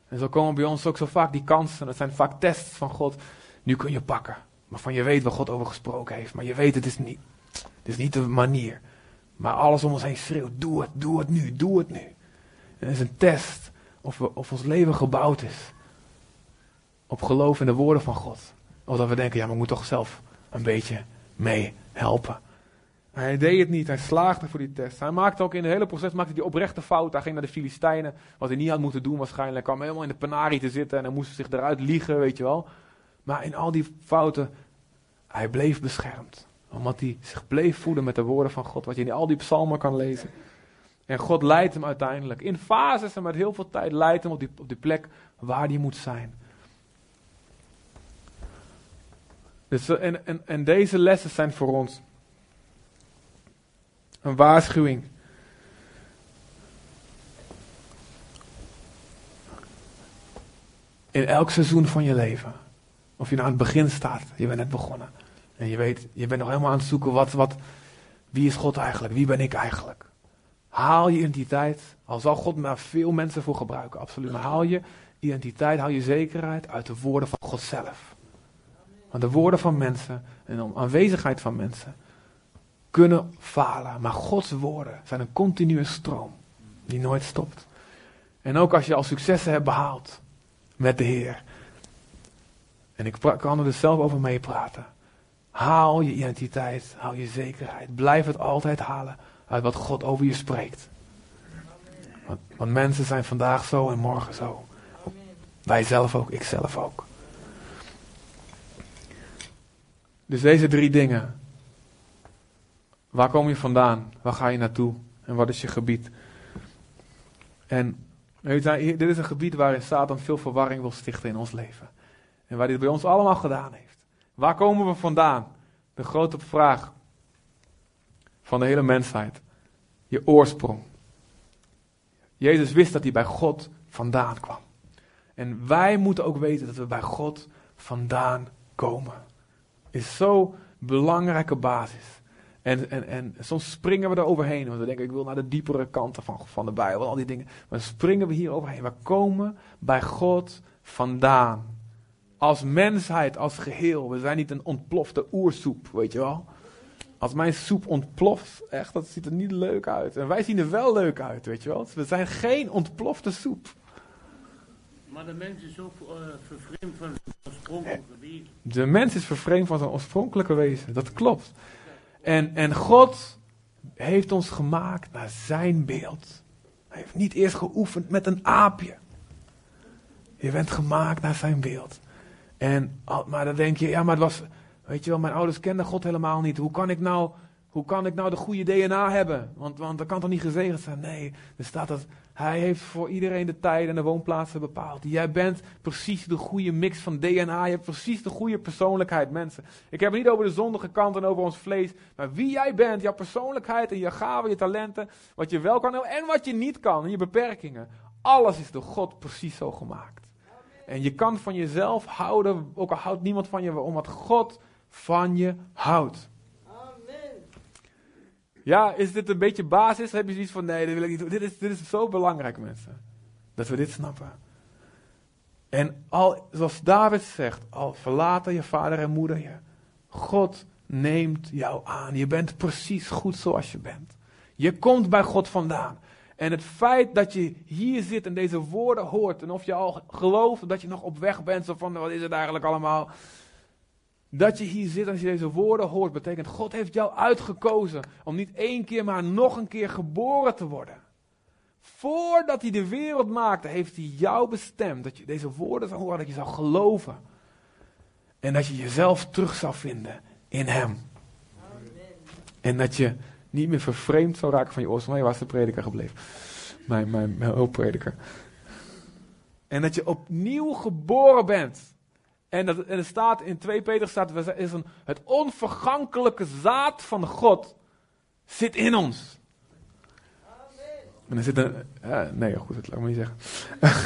En zo komen bij ons ook zo vaak die kansen. Dat zijn vaak tests van God. Nu kun je pakken. Waarvan je weet waar God over gesproken heeft. Maar je weet, het is niet, het is niet de manier. Maar alles om ons heen schreeuwt: Doe het, doe het nu, doe het nu. En het is een test of, we, of ons leven gebouwd is. Op geloof in de woorden van God. Of dat we denken: Ja, maar ik moet toch zelf een beetje mee helpen. Hij deed het niet, hij slaagde voor die test. Hij maakte ook in het hele proces maakte die oprechte fout. Hij ging naar de Filistijnen, wat hij niet had moeten doen waarschijnlijk. Hij kwam helemaal in de penarie te zitten en hij moest zich eruit liegen, weet je wel. Maar in al die fouten, hij bleef beschermd. Omdat hij zich bleef voeden met de woorden van God, wat je in al die psalmen kan lezen. En God leidt hem uiteindelijk. In fases en met heel veel tijd leidt hem op die, op die plek waar hij moet zijn. Dus, en, en, en deze lessen zijn voor ons een waarschuwing. In elk seizoen van je leven. Of je nou aan het begin staat, je bent net begonnen. En je weet, je bent nog helemaal aan het zoeken, wat, wat, wie is God eigenlijk? Wie ben ik eigenlijk? Haal je identiteit, al zal God maar veel mensen voor gebruiken, absoluut. Maar haal je identiteit, haal je zekerheid uit de woorden van God zelf. Want de woorden van mensen en de aanwezigheid van mensen kunnen falen. Maar Gods woorden zijn een continue stroom die nooit stopt. En ook als je al successen hebt behaald met de Heer. En ik kan er dus zelf over meepraten. Haal je identiteit, haal je zekerheid. Blijf het altijd halen uit wat God over je spreekt. Want, want mensen zijn vandaag zo en morgen zo. Wij zelf ook, ik zelf ook. Dus deze drie dingen Waar kom je vandaan? Waar ga je naartoe? En wat is je gebied? En dit is een gebied waarin Satan veel verwarring wil stichten in ons leven. En waar hij het bij ons allemaal gedaan heeft. Waar komen we vandaan? De grote vraag van de hele mensheid. Je oorsprong. Jezus wist dat hij bij God vandaan kwam. En wij moeten ook weten dat we bij God vandaan komen. Is zo'n belangrijke basis. En, en, en soms springen we er overheen. Want we denken, ik wil naar de diepere kanten van, van de Bijbel. Al die dingen. Maar springen we hier overheen. We komen bij God vandaan. Als mensheid, als geheel. We zijn niet een ontplofte oersoep, weet je wel. Als mijn soep ontploft, echt, dat ziet er niet leuk uit. En wij zien er wel leuk uit, weet je wel. We zijn geen ontplofte soep. Maar de mens is ook uh, vervreemd van zijn oorspronkelijke wezen. De mens is vervreemd van zijn oorspronkelijke wezen, dat klopt. En, en God heeft ons gemaakt naar zijn beeld. Hij heeft niet eerst geoefend met een aapje. Je bent gemaakt naar zijn beeld. En, maar dan denk je, ja, maar het was, weet je wel, mijn ouders kenden God helemaal niet. Hoe kan ik nou Hoe kan ik nou de goede DNA hebben? Want, want dat kan toch niet gezegend zijn? Nee, er staat dat hij heeft voor iedereen de tijden en de woonplaatsen bepaald. Jij bent precies de goede mix van DNA. Je hebt precies de goede persoonlijkheid, mensen. Ik heb het niet over de zondige kant en over ons vlees. Maar wie jij bent, jouw persoonlijkheid en je gaven, je talenten. Wat je wel kan en wat je niet kan. En je beperkingen. Alles is door God precies zo gemaakt. En je kan van jezelf houden, ook al houdt niemand van je, omdat God van je houdt. Ja, is dit een beetje basis? Heb je zoiets van, nee, dat wil ik niet Dit is, dit is zo belangrijk, mensen. Dat we dit snappen. En al, zoals David zegt, al verlaten je vader en moeder je. God neemt jou aan. Je bent precies goed zoals je bent. Je komt bij God vandaan. En het feit dat je hier zit en deze woorden hoort, en of je al gelooft dat je nog op weg bent, zo van wat is het eigenlijk allemaal, dat je hier zit als je deze woorden hoort, betekent God heeft jou uitgekozen om niet één keer, maar nog een keer geboren te worden. Voordat hij de wereld maakte, heeft hij jou bestemd dat je deze woorden zou horen, dat je zou geloven. En dat je jezelf terug zou vinden in hem. En dat je niet meer vervreemd zou raken van je oorsprong. Maar je was de prediker gebleven. Mijn, mijn, mijn hulpprediker. En dat je opnieuw geboren bent. En, dat, en er staat in 2 Peter staat, is een, het onvergankelijke zaad van God zit in ons. En er zit een, nee goed, dat laat ik maar niet zeggen.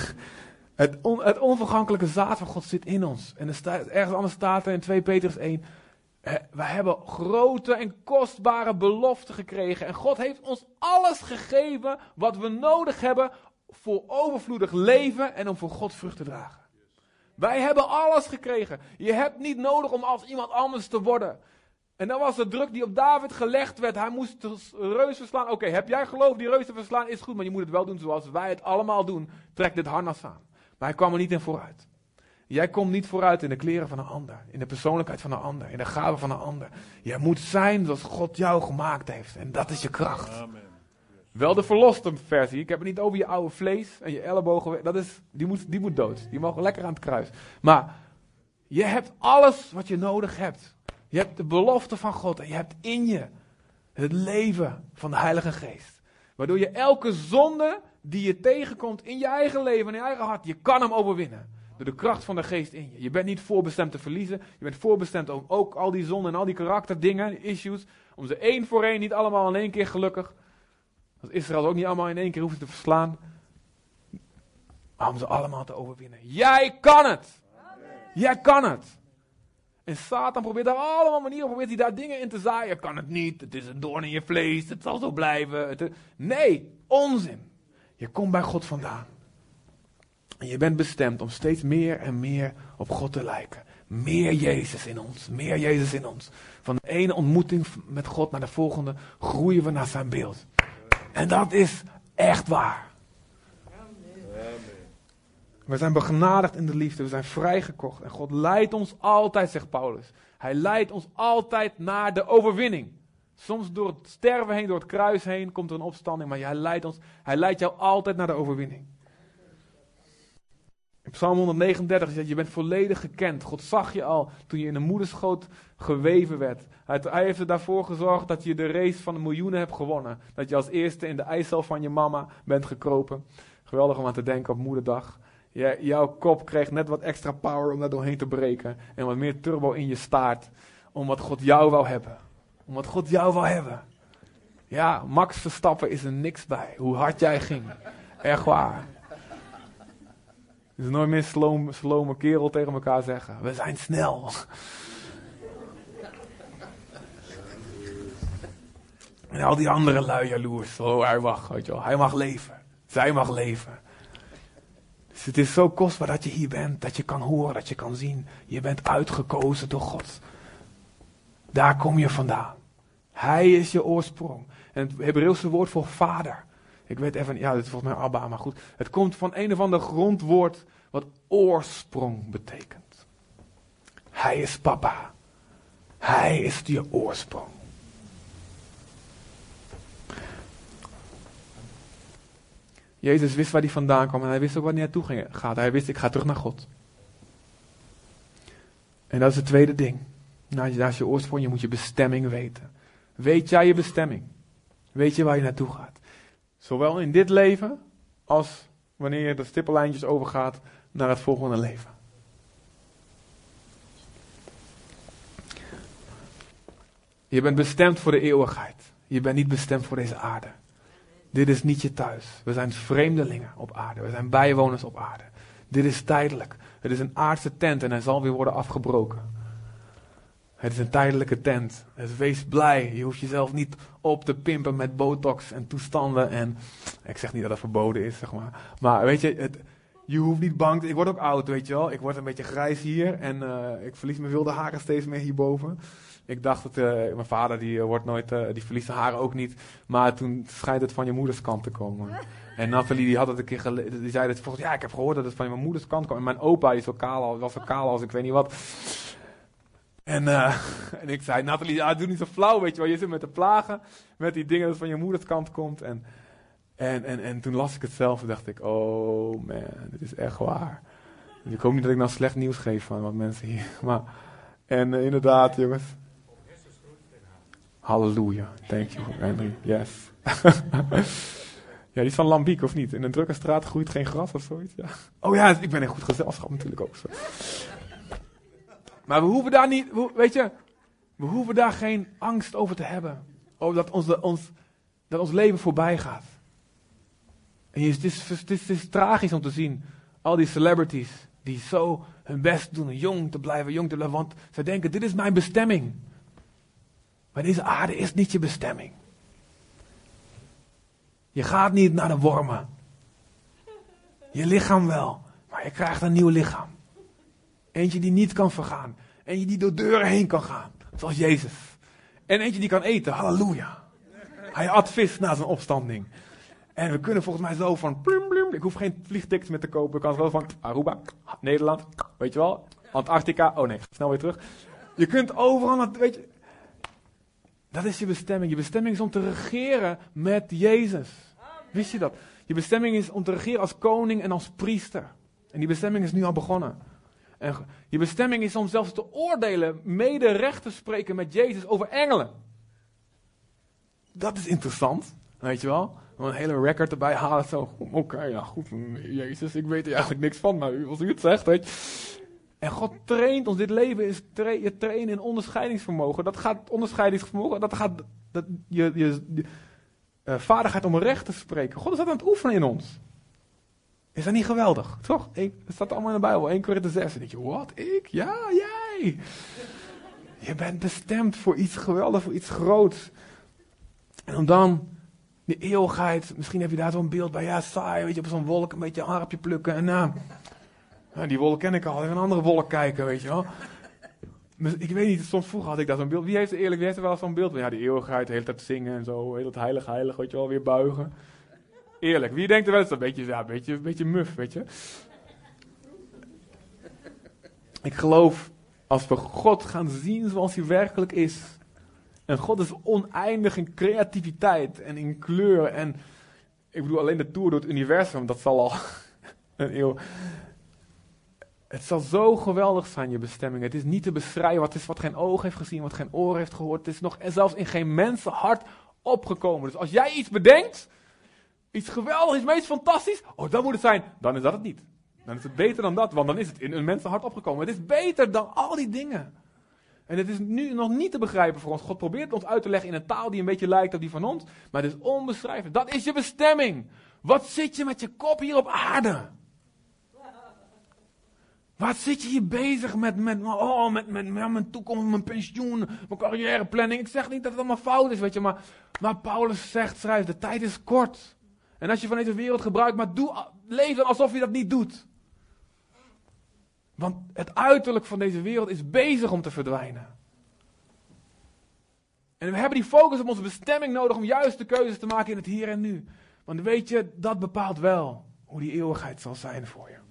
het, het onvergankelijke zaad van God zit in ons. En er staat, ergens anders staat er in 2 Petrus 1, we hebben grote en kostbare beloften gekregen. En God heeft ons alles gegeven wat we nodig hebben voor overvloedig leven en om voor God vrucht te dragen. Wij hebben alles gekregen. Je hebt niet nodig om als iemand anders te worden. En dan was de druk die op David gelegd werd. Hij moest de reus verslaan. Oké, heb jij geloof die reus te verslaan? Is goed, maar je moet het wel doen zoals wij het allemaal doen. Trek dit harnas aan. Maar hij kwam er niet in vooruit. Jij komt niet vooruit in de kleren van een ander, in de persoonlijkheid van een ander, in de gaven van een ander. Jij moet zijn zoals God jou gemaakt heeft. En dat is je kracht. Amen. Wel de verloste versie. Ik heb het niet over je oude vlees en je ellebogen. Dat is, die, moet, die moet dood. Die mogen lekker aan het kruis. Maar je hebt alles wat je nodig hebt. Je hebt de belofte van God en je hebt in je het leven van de Heilige Geest. Waardoor je elke zonde die je tegenkomt in je eigen leven, in je eigen hart, je kan hem overwinnen. Door de kracht van de geest in je. Je bent niet voorbestemd te verliezen. Je bent voorbestemd om ook al die zonden en al die karakterdingen, issues, om ze één voor één, niet allemaal in één keer gelukkig. Als Israël ook niet allemaal in één keer hoeft te verslaan. Maar om ze allemaal te overwinnen. Jij kan het! Jij kan het! En Satan probeert daar allemaal manieren, probeert hij daar dingen in te zaaien. Kan het niet, het is een doorn in je vlees, het zal zo blijven. nee, onzin. Je komt bij God vandaan. En je bent bestemd om steeds meer en meer op God te lijken. Meer Jezus in ons, meer Jezus in ons. Van de ene ontmoeting met God naar de volgende groeien we naar zijn beeld. En dat is echt waar. We zijn begenadigd in de liefde, we zijn vrijgekocht. En God leidt ons altijd, zegt Paulus. Hij leidt ons altijd naar de overwinning. Soms door het sterven heen, door het kruis heen, komt er een opstanding. Maar hij leidt, ons, hij leidt jou altijd naar de overwinning. In Psalm 139 zegt, je bent volledig gekend. God zag je al toen je in de moederschoot geweven werd. Hij, heeft er daarvoor gezorgd dat je de race van de miljoenen hebt gewonnen. Dat je als eerste in de eicel van je mama bent gekropen. Geweldig om aan te denken op moederdag. Jouw kop kreeg net wat extra power om daar doorheen te breken. En wat meer turbo in je staart. Om wat God jou wou hebben. Om wat God jou wou hebben. Ja, Max Verstappen is er niks bij. Hoe hard jij ging. Echt waar. Dus nooit meer slome, slome kerel tegen elkaar zeggen. We zijn snel. En al die andere lui jaloers. Oh, hij mag, weet je wel. Hij mag leven. Zij mag leven. Dus het is zo kostbaar dat je hier bent. Dat je kan horen, dat je kan zien. Je bent uitgekozen door God. Daar kom je vandaan. Hij is je oorsprong. En het Hebreeuwse woord voor vader. Ik weet even, ja, dit is volgens mij Abba, maar goed. Het komt van een of ander grondwoord wat oorsprong betekent. Hij is papa. Hij is je oorsprong. Jezus wist waar hij vandaan kwam en hij wist ook waar hij naartoe ging, gaat. Hij wist, ik ga terug naar God. En dat is het tweede ding. Naast je oorsprong, je moet je bestemming weten. Weet jij je bestemming? Weet je waar je naartoe gaat? Zowel in dit leven als wanneer je de stippellijntjes overgaat naar het volgende leven. Je bent bestemd voor de eeuwigheid. Je bent niet bestemd voor deze aarde. Dit is niet je thuis. We zijn vreemdelingen op aarde. We zijn bijwoners op aarde. Dit is tijdelijk. Het is een aardse tent en hij zal weer worden afgebroken. Het is een tijdelijke tent. Dus wees blij. Je hoeft jezelf niet op te pimpen met botox en toestanden. En ik zeg niet dat dat verboden is, zeg maar. Maar weet je, het, je hoeft niet bang te... Ik word ook oud, weet je wel. Ik word een beetje grijs hier en uh, ik verlies mijn wilde haren steeds meer hierboven. Ik dacht dat uh, mijn vader die uh, wordt nooit, die verliest haren ook niet. Maar toen schijnt het van je moeders kant te komen. En Nathalie die had het een keer gelezen. Die zei dat volgens ja, ik heb gehoord dat het van mijn moeders kant kwam. En mijn opa die is zo kaal, was zo kaal als ik weet niet wat. En, uh, en ik zei, Nathalie, ah, doe niet zo flauw, weet je wel. Je zit met de plagen, met die dingen dat het van je moeders kant komt. En, en, en, en toen las ik het zelf en dacht ik, oh man, dit is echt waar. ik hoop niet dat ik nou slecht nieuws geef van wat mensen hier. Maar, en uh, inderdaad, jongens. Halleluja. Thank you, Henry. Yes. ja, die is van Lambiek, of niet? In een drukke straat groeit geen gras of zoiets. Ja. Oh ja, ik ben in goed gezelschap natuurlijk ook. Zo. Maar we hoeven daar niet, weet je, we hoeven daar geen angst over te hebben. Over dat ons, ons, dat ons leven voorbij gaat. En het, is, het, is, is tragisch om te zien, al die celebrities die zo hun best doen jong te blijven, jong te blijven, want ze denken, dit is mijn bestemming. Maar deze aarde is niet je bestemming. Je gaat niet naar de wormen. Je lichaam wel, maar je krijgt een nieuw lichaam. Eentje die niet kan vergaan. Eentje die door deuren heen kan gaan. Zoals Jezus. En eentje die kan eten. Halleluja. Hij at vis na zijn opstanding. En we kunnen volgens mij zo van. Ik hoef geen vliegtickets meer te kopen. Ik kan zo van Aruba, Nederland, weet je wel. Antarctica. Oh nee, snel weer terug. Je kunt overal, weet je. Dat is je bestemming. Je bestemming is om te regeren met Jezus. Wist je dat? Je bestemming is om te regeren als koning en als priester. En die bestemming is nu al begonnen. En je bestemming is om zelfs te oordelen, mede recht te spreken met Jezus over engelen. Dat is interessant, weet je wel. Een hele record erbij halen, zo, oké, ja goed, Jezus, ik weet er eigenlijk niks van, maar als u het zegt, weet je. En God traint ons, dit leven is tra je trainen in onderscheidingsvermogen. Dat gaat, onderscheidingsvermogen, dat gaat, dat, je, je, je uh, vaardigheid om recht te spreken. God is dat aan het oefenen in ons. Is dat niet geweldig? Toch? Het staat allemaal in de Bijbel. 1 Korinther 6. En denk je, wat? Ik? Ja, jij. Je bent bestemd voor iets geweldigs, voor iets groots. En om dan de eeuwigheid, misschien heb je daar zo'n beeld bij, ja, saai, weet je, op zo'n wolk een beetje een harpje plukken. En nou, die wolk ken ik al, even een andere wolk kijken, weet je wel. Ik weet niet, soms vroeger had ik daar zo'n beeld. Wie heeft er eerlijk, wie heeft er wel zo'n beeld van? Ja, die eeuwigheid, de tijd zingen en zo, heel het heilig, heilig, weet je wel, weer buigen. Eerlijk, wie denkt er wel eens een beetje, ja, beetje, beetje muf, weet je? Ik geloof, als we God gaan zien zoals hij werkelijk is. En God is oneindig in creativiteit en in kleur. En ik bedoel, alleen de tour door het universum, dat zal al een eeuw. Het zal zo geweldig zijn, je bestemming. Het is niet te beschrijven. Wat is wat geen oog heeft gezien, wat geen oor heeft gehoord. Het is nog zelfs in geen mensenhart opgekomen. Dus als jij iets bedenkt, iets geweldigs, iets meest fantastisch. Oh, dat moet het zijn. Dan is dat het niet. Dan is het beter dan dat, want dan is het in een mensenhart opgekomen. Het is beter dan al die dingen. En het is nu nog niet te begrijpen voor ons. God probeert ons uit te leggen in een taal die een beetje lijkt op die van ons. Maar het is onbeschrijfelijk. Dat is je bestemming. Wat zit je met je kop hier op aarde? Wat zit je hier bezig met, met, oh, met, met, met mijn toekomst, mijn pensioen, mijn carrièreplanning? Ik zeg niet dat het allemaal fout is, weet je, maar, maar Paulus zegt, schrijft, de tijd is kort. En als je van deze wereld gebruikt, maar doe, leef dan alsof je dat niet doet. Want het uiterlijk van deze wereld is bezig om te verdwijnen. En we hebben die focus op onze bestemming nodig om juist de keuzes te maken in het hier en nu. Want weet je, dat bepaalt wel hoe die eeuwigheid zal zijn voor je.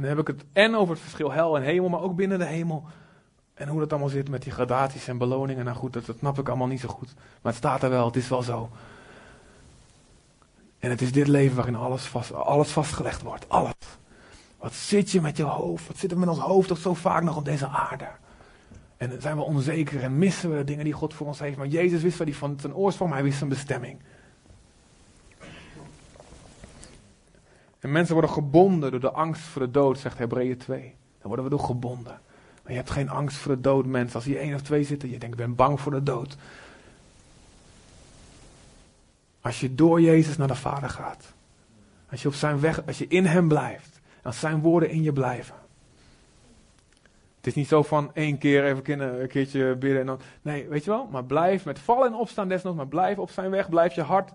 En dan heb ik het en over het verschil hel en hemel, maar ook binnen de hemel. En hoe dat allemaal zit met die gradaties en beloningen. Nou goed, dat, dat snap ik allemaal niet zo goed. Maar het staat er wel, het is wel zo. En het is dit leven waarin alles, vast, alles vastgelegd wordt. Alles. Wat zit je met je hoofd? Wat zit er met ons hoofd toch zo vaak nog op deze aarde? En zijn we onzeker en missen we de dingen die God voor ons heeft. Maar Jezus wist waar hij van ten oorsprong, hij wist zijn bestemming. En mensen worden gebonden door de angst voor de dood, zegt Hebreeën 2. Dan worden we door gebonden. Maar je hebt geen angst voor de dood, mensen. Als hier één of twee zitten, je denkt, ik ben bang voor de dood. Als je door Jezus naar de Vader gaat. Als je op zijn weg, als je in hem blijft. Als zijn woorden in je blijven. Het is niet zo van één keer even een keertje bidden en dan. Nee, weet je wel? Maar blijf met vallen en opstaan desnoods. Maar blijf op zijn weg. Blijf je hart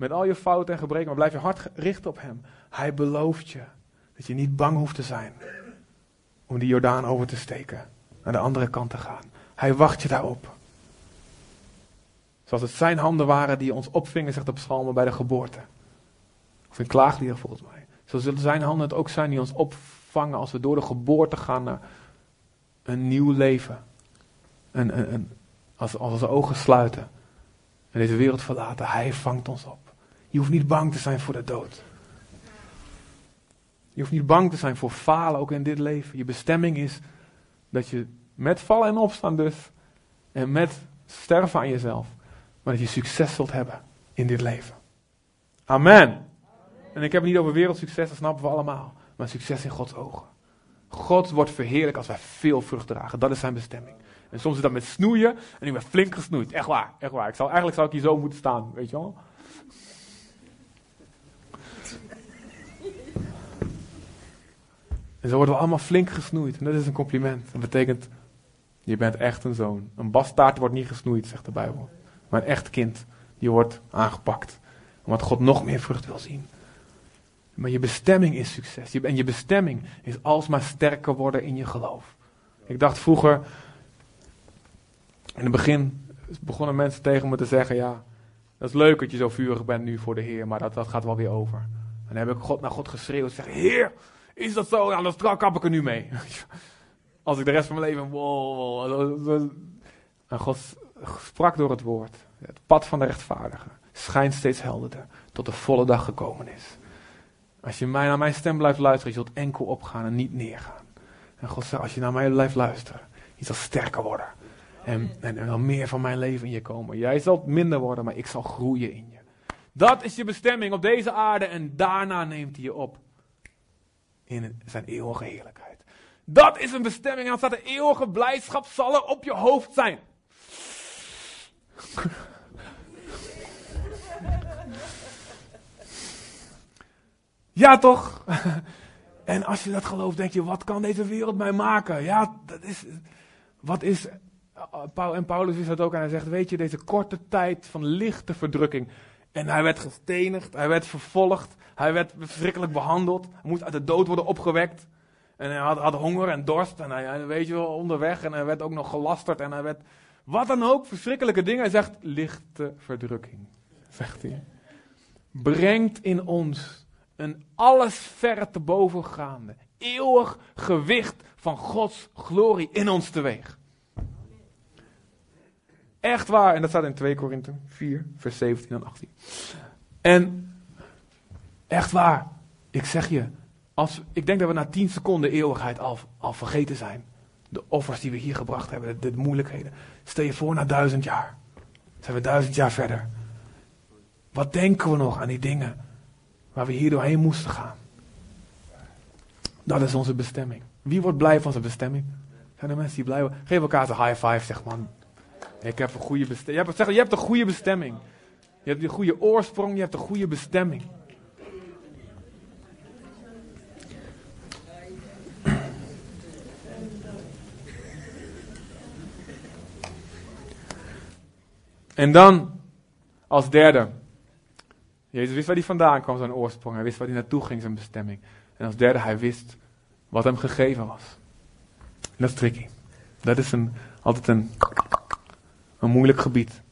met al je fouten en gebreken. Maar blijf je hart richten op hem. Hij belooft je dat je niet bang hoeft te zijn. Om die Jordaan over te steken. Naar de andere kant te gaan. Hij wacht je daarop. Zoals het zijn handen waren die ons opvingen, zegt de psalmen, bij de geboorte. Of in klaaglieden volgens mij. Zo zullen zijn handen het ook zijn die ons opvangen als we door de geboorte gaan naar een nieuw leven. En, als, als onze ogen sluiten en deze wereld verlaten, Hij vangt ons op. Je hoeft niet bang te zijn voor de dood. Je hoeft niet bang te zijn voor falen, ook in dit leven. Je bestemming is dat je met vallen en opstaan dus, en met sterven aan jezelf, maar dat je succes zult hebben in dit leven. Amen. En ik heb het niet over wereldsucces, dat snappen we allemaal. Maar succes in Gods ogen. God wordt verheerlijk als wij veel vrucht dragen. Dat is zijn bestemming. En soms is dat met snoeien en ik ben flink gesnoeid. Echt waar, echt waar. Ik zou, eigenlijk zou ik hier zo moeten staan, weet je wel. En zo worden we allemaal flink gesnoeid. En dat is een compliment. Dat betekent, je bent echt een zoon. Een bastaard wordt niet gesnoeid, zegt de Bijbel. Maar een echt kind, die wordt aangepakt. Omdat God nog meer vrucht wil zien. Maar je bestemming is succes. En je bestemming is alsmaar sterker worden in je geloof. Ik dacht vroeger, in het begin begonnen mensen tegen me te zeggen, ja, dat is leuk dat je zo vurig bent nu voor de Heer, maar dat, dat gaat wel weer over. En dan heb ik God naar God geschreeuwd en zeggen, Heer, is dat zo? Ja, dan kap ik er nu mee. Als ik de rest van mijn leven, wow. En God sprak door het woord. Het pad van de rechtvaardige schijnt steeds helderder tot de volle dag gekomen is. Als je mij, naar mijn stem blijft luisteren, je zult enkel opgaan en niet neergaan. En God zegt, als je naar mij blijft luisteren, je zal sterker worden. En, en er zal meer van mijn leven in je komen. Jij zal minder worden, maar ik zal groeien in je. Dat is je bestemming op deze aarde en daarna neemt hij je op in zijn eeuwige heerlijkheid. Dat is een bestemming en dan staat de eeuwige blijdschap zal er op je hoofd zijn. Ja, toch? En als je dat gelooft, denk je, wat kan deze wereld mij maken? Ja, dat is. Wat is. En Paulus is dat ook en hij zegt: Weet je, deze korte tijd van lichte verdrukking. En hij werd gestenigd, hij werd vervolgd, hij werd verschrikkelijk behandeld, hij moest uit de dood worden opgewekt. En hij had, honger en dorst en hij, weet je wel, onderweg. En hij werd ook nog gelasterd en hij werd. Wat dan ook, verschrikkelijke dingen. Hij zegt: lichte verdrukking, zegt hij. Brengt in ons een alles verre te bovengaande, eeuwig gewicht van Gods glorie in ons teweeg. Echt waar, en dat staat in 2 Korinthe 4, vers 17 en 18. En echt waar, ik zeg je, als, ik denk dat we na 10 seconden eeuwigheid al, al vergeten zijn. De offers die we hier gebracht hebben, de, de moeilijkheden. Stel je voor na duizend jaar. Zijn we duizend jaar verder. Wat denken we nog aan die dingen waar we hier doorheen moesten gaan. Dat is onze bestemming. Wie wordt blij van zijn bestemming? Zijn er mensen die blij worden? Geef elkaar een high five, zeg man. Ik heb een goede bestemming. Je hebt, zeg, je hebt een goede bestemming. Je hebt een goede oorsprong, je hebt een goede bestemming. En dan, als derde, Jezus wist waar hij vandaan kwam, zijn oorsprong. Hij wist waar hij naartoe ging, zijn bestemming. En als derde, hij wist wat hem gegeven was. dat is tricky. Dat is een, altijd een, een moeilijk gebied.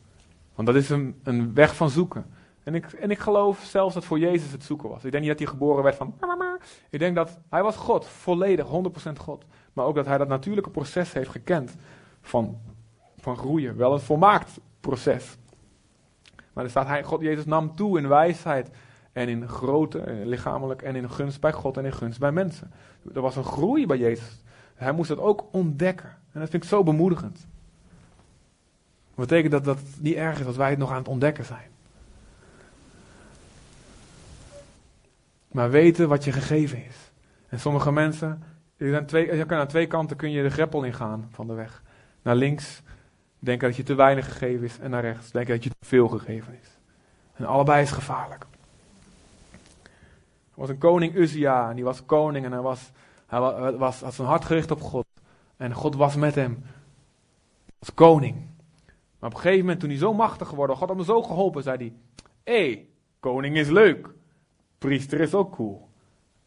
Want dat is een, een weg van zoeken. En ik, en ik geloof zelfs dat voor Jezus het zoeken was. Ik denk niet dat hij geboren werd van. Ik denk dat hij was God, volledig, 100% God. Maar ook dat hij dat natuurlijke proces heeft gekend van, van groeien. Wel een volmaakt proces. Maar er staat, hij, God, Jezus nam toe in wijsheid en in grootte, eh, lichamelijk en in gunst bij God en in gunst bij mensen. Er was een groei bij Jezus. Hij moest dat ook ontdekken. En dat vind ik zo bemoedigend. Dat betekent dat dat niet erg is als wij het nog aan het ontdekken zijn. Maar weten wat je gegeven is. En sommige mensen, je kan aan twee kanten kun je de greppel ingaan van de weg. Naar links denken dat je te weinig gegeven is. En naar rechts denken dat je te veel gegeven is. En allebei is gevaarlijk. Er was een koning Uzia en die was koning en hij, was, hij was, had zijn hart gericht op God. En God was met hem als koning. Maar op een gegeven moment toen hij zo machtig geworden, God had hem zo geholpen, zei hij, hé, hey, koning is leuk, priester is ook cool.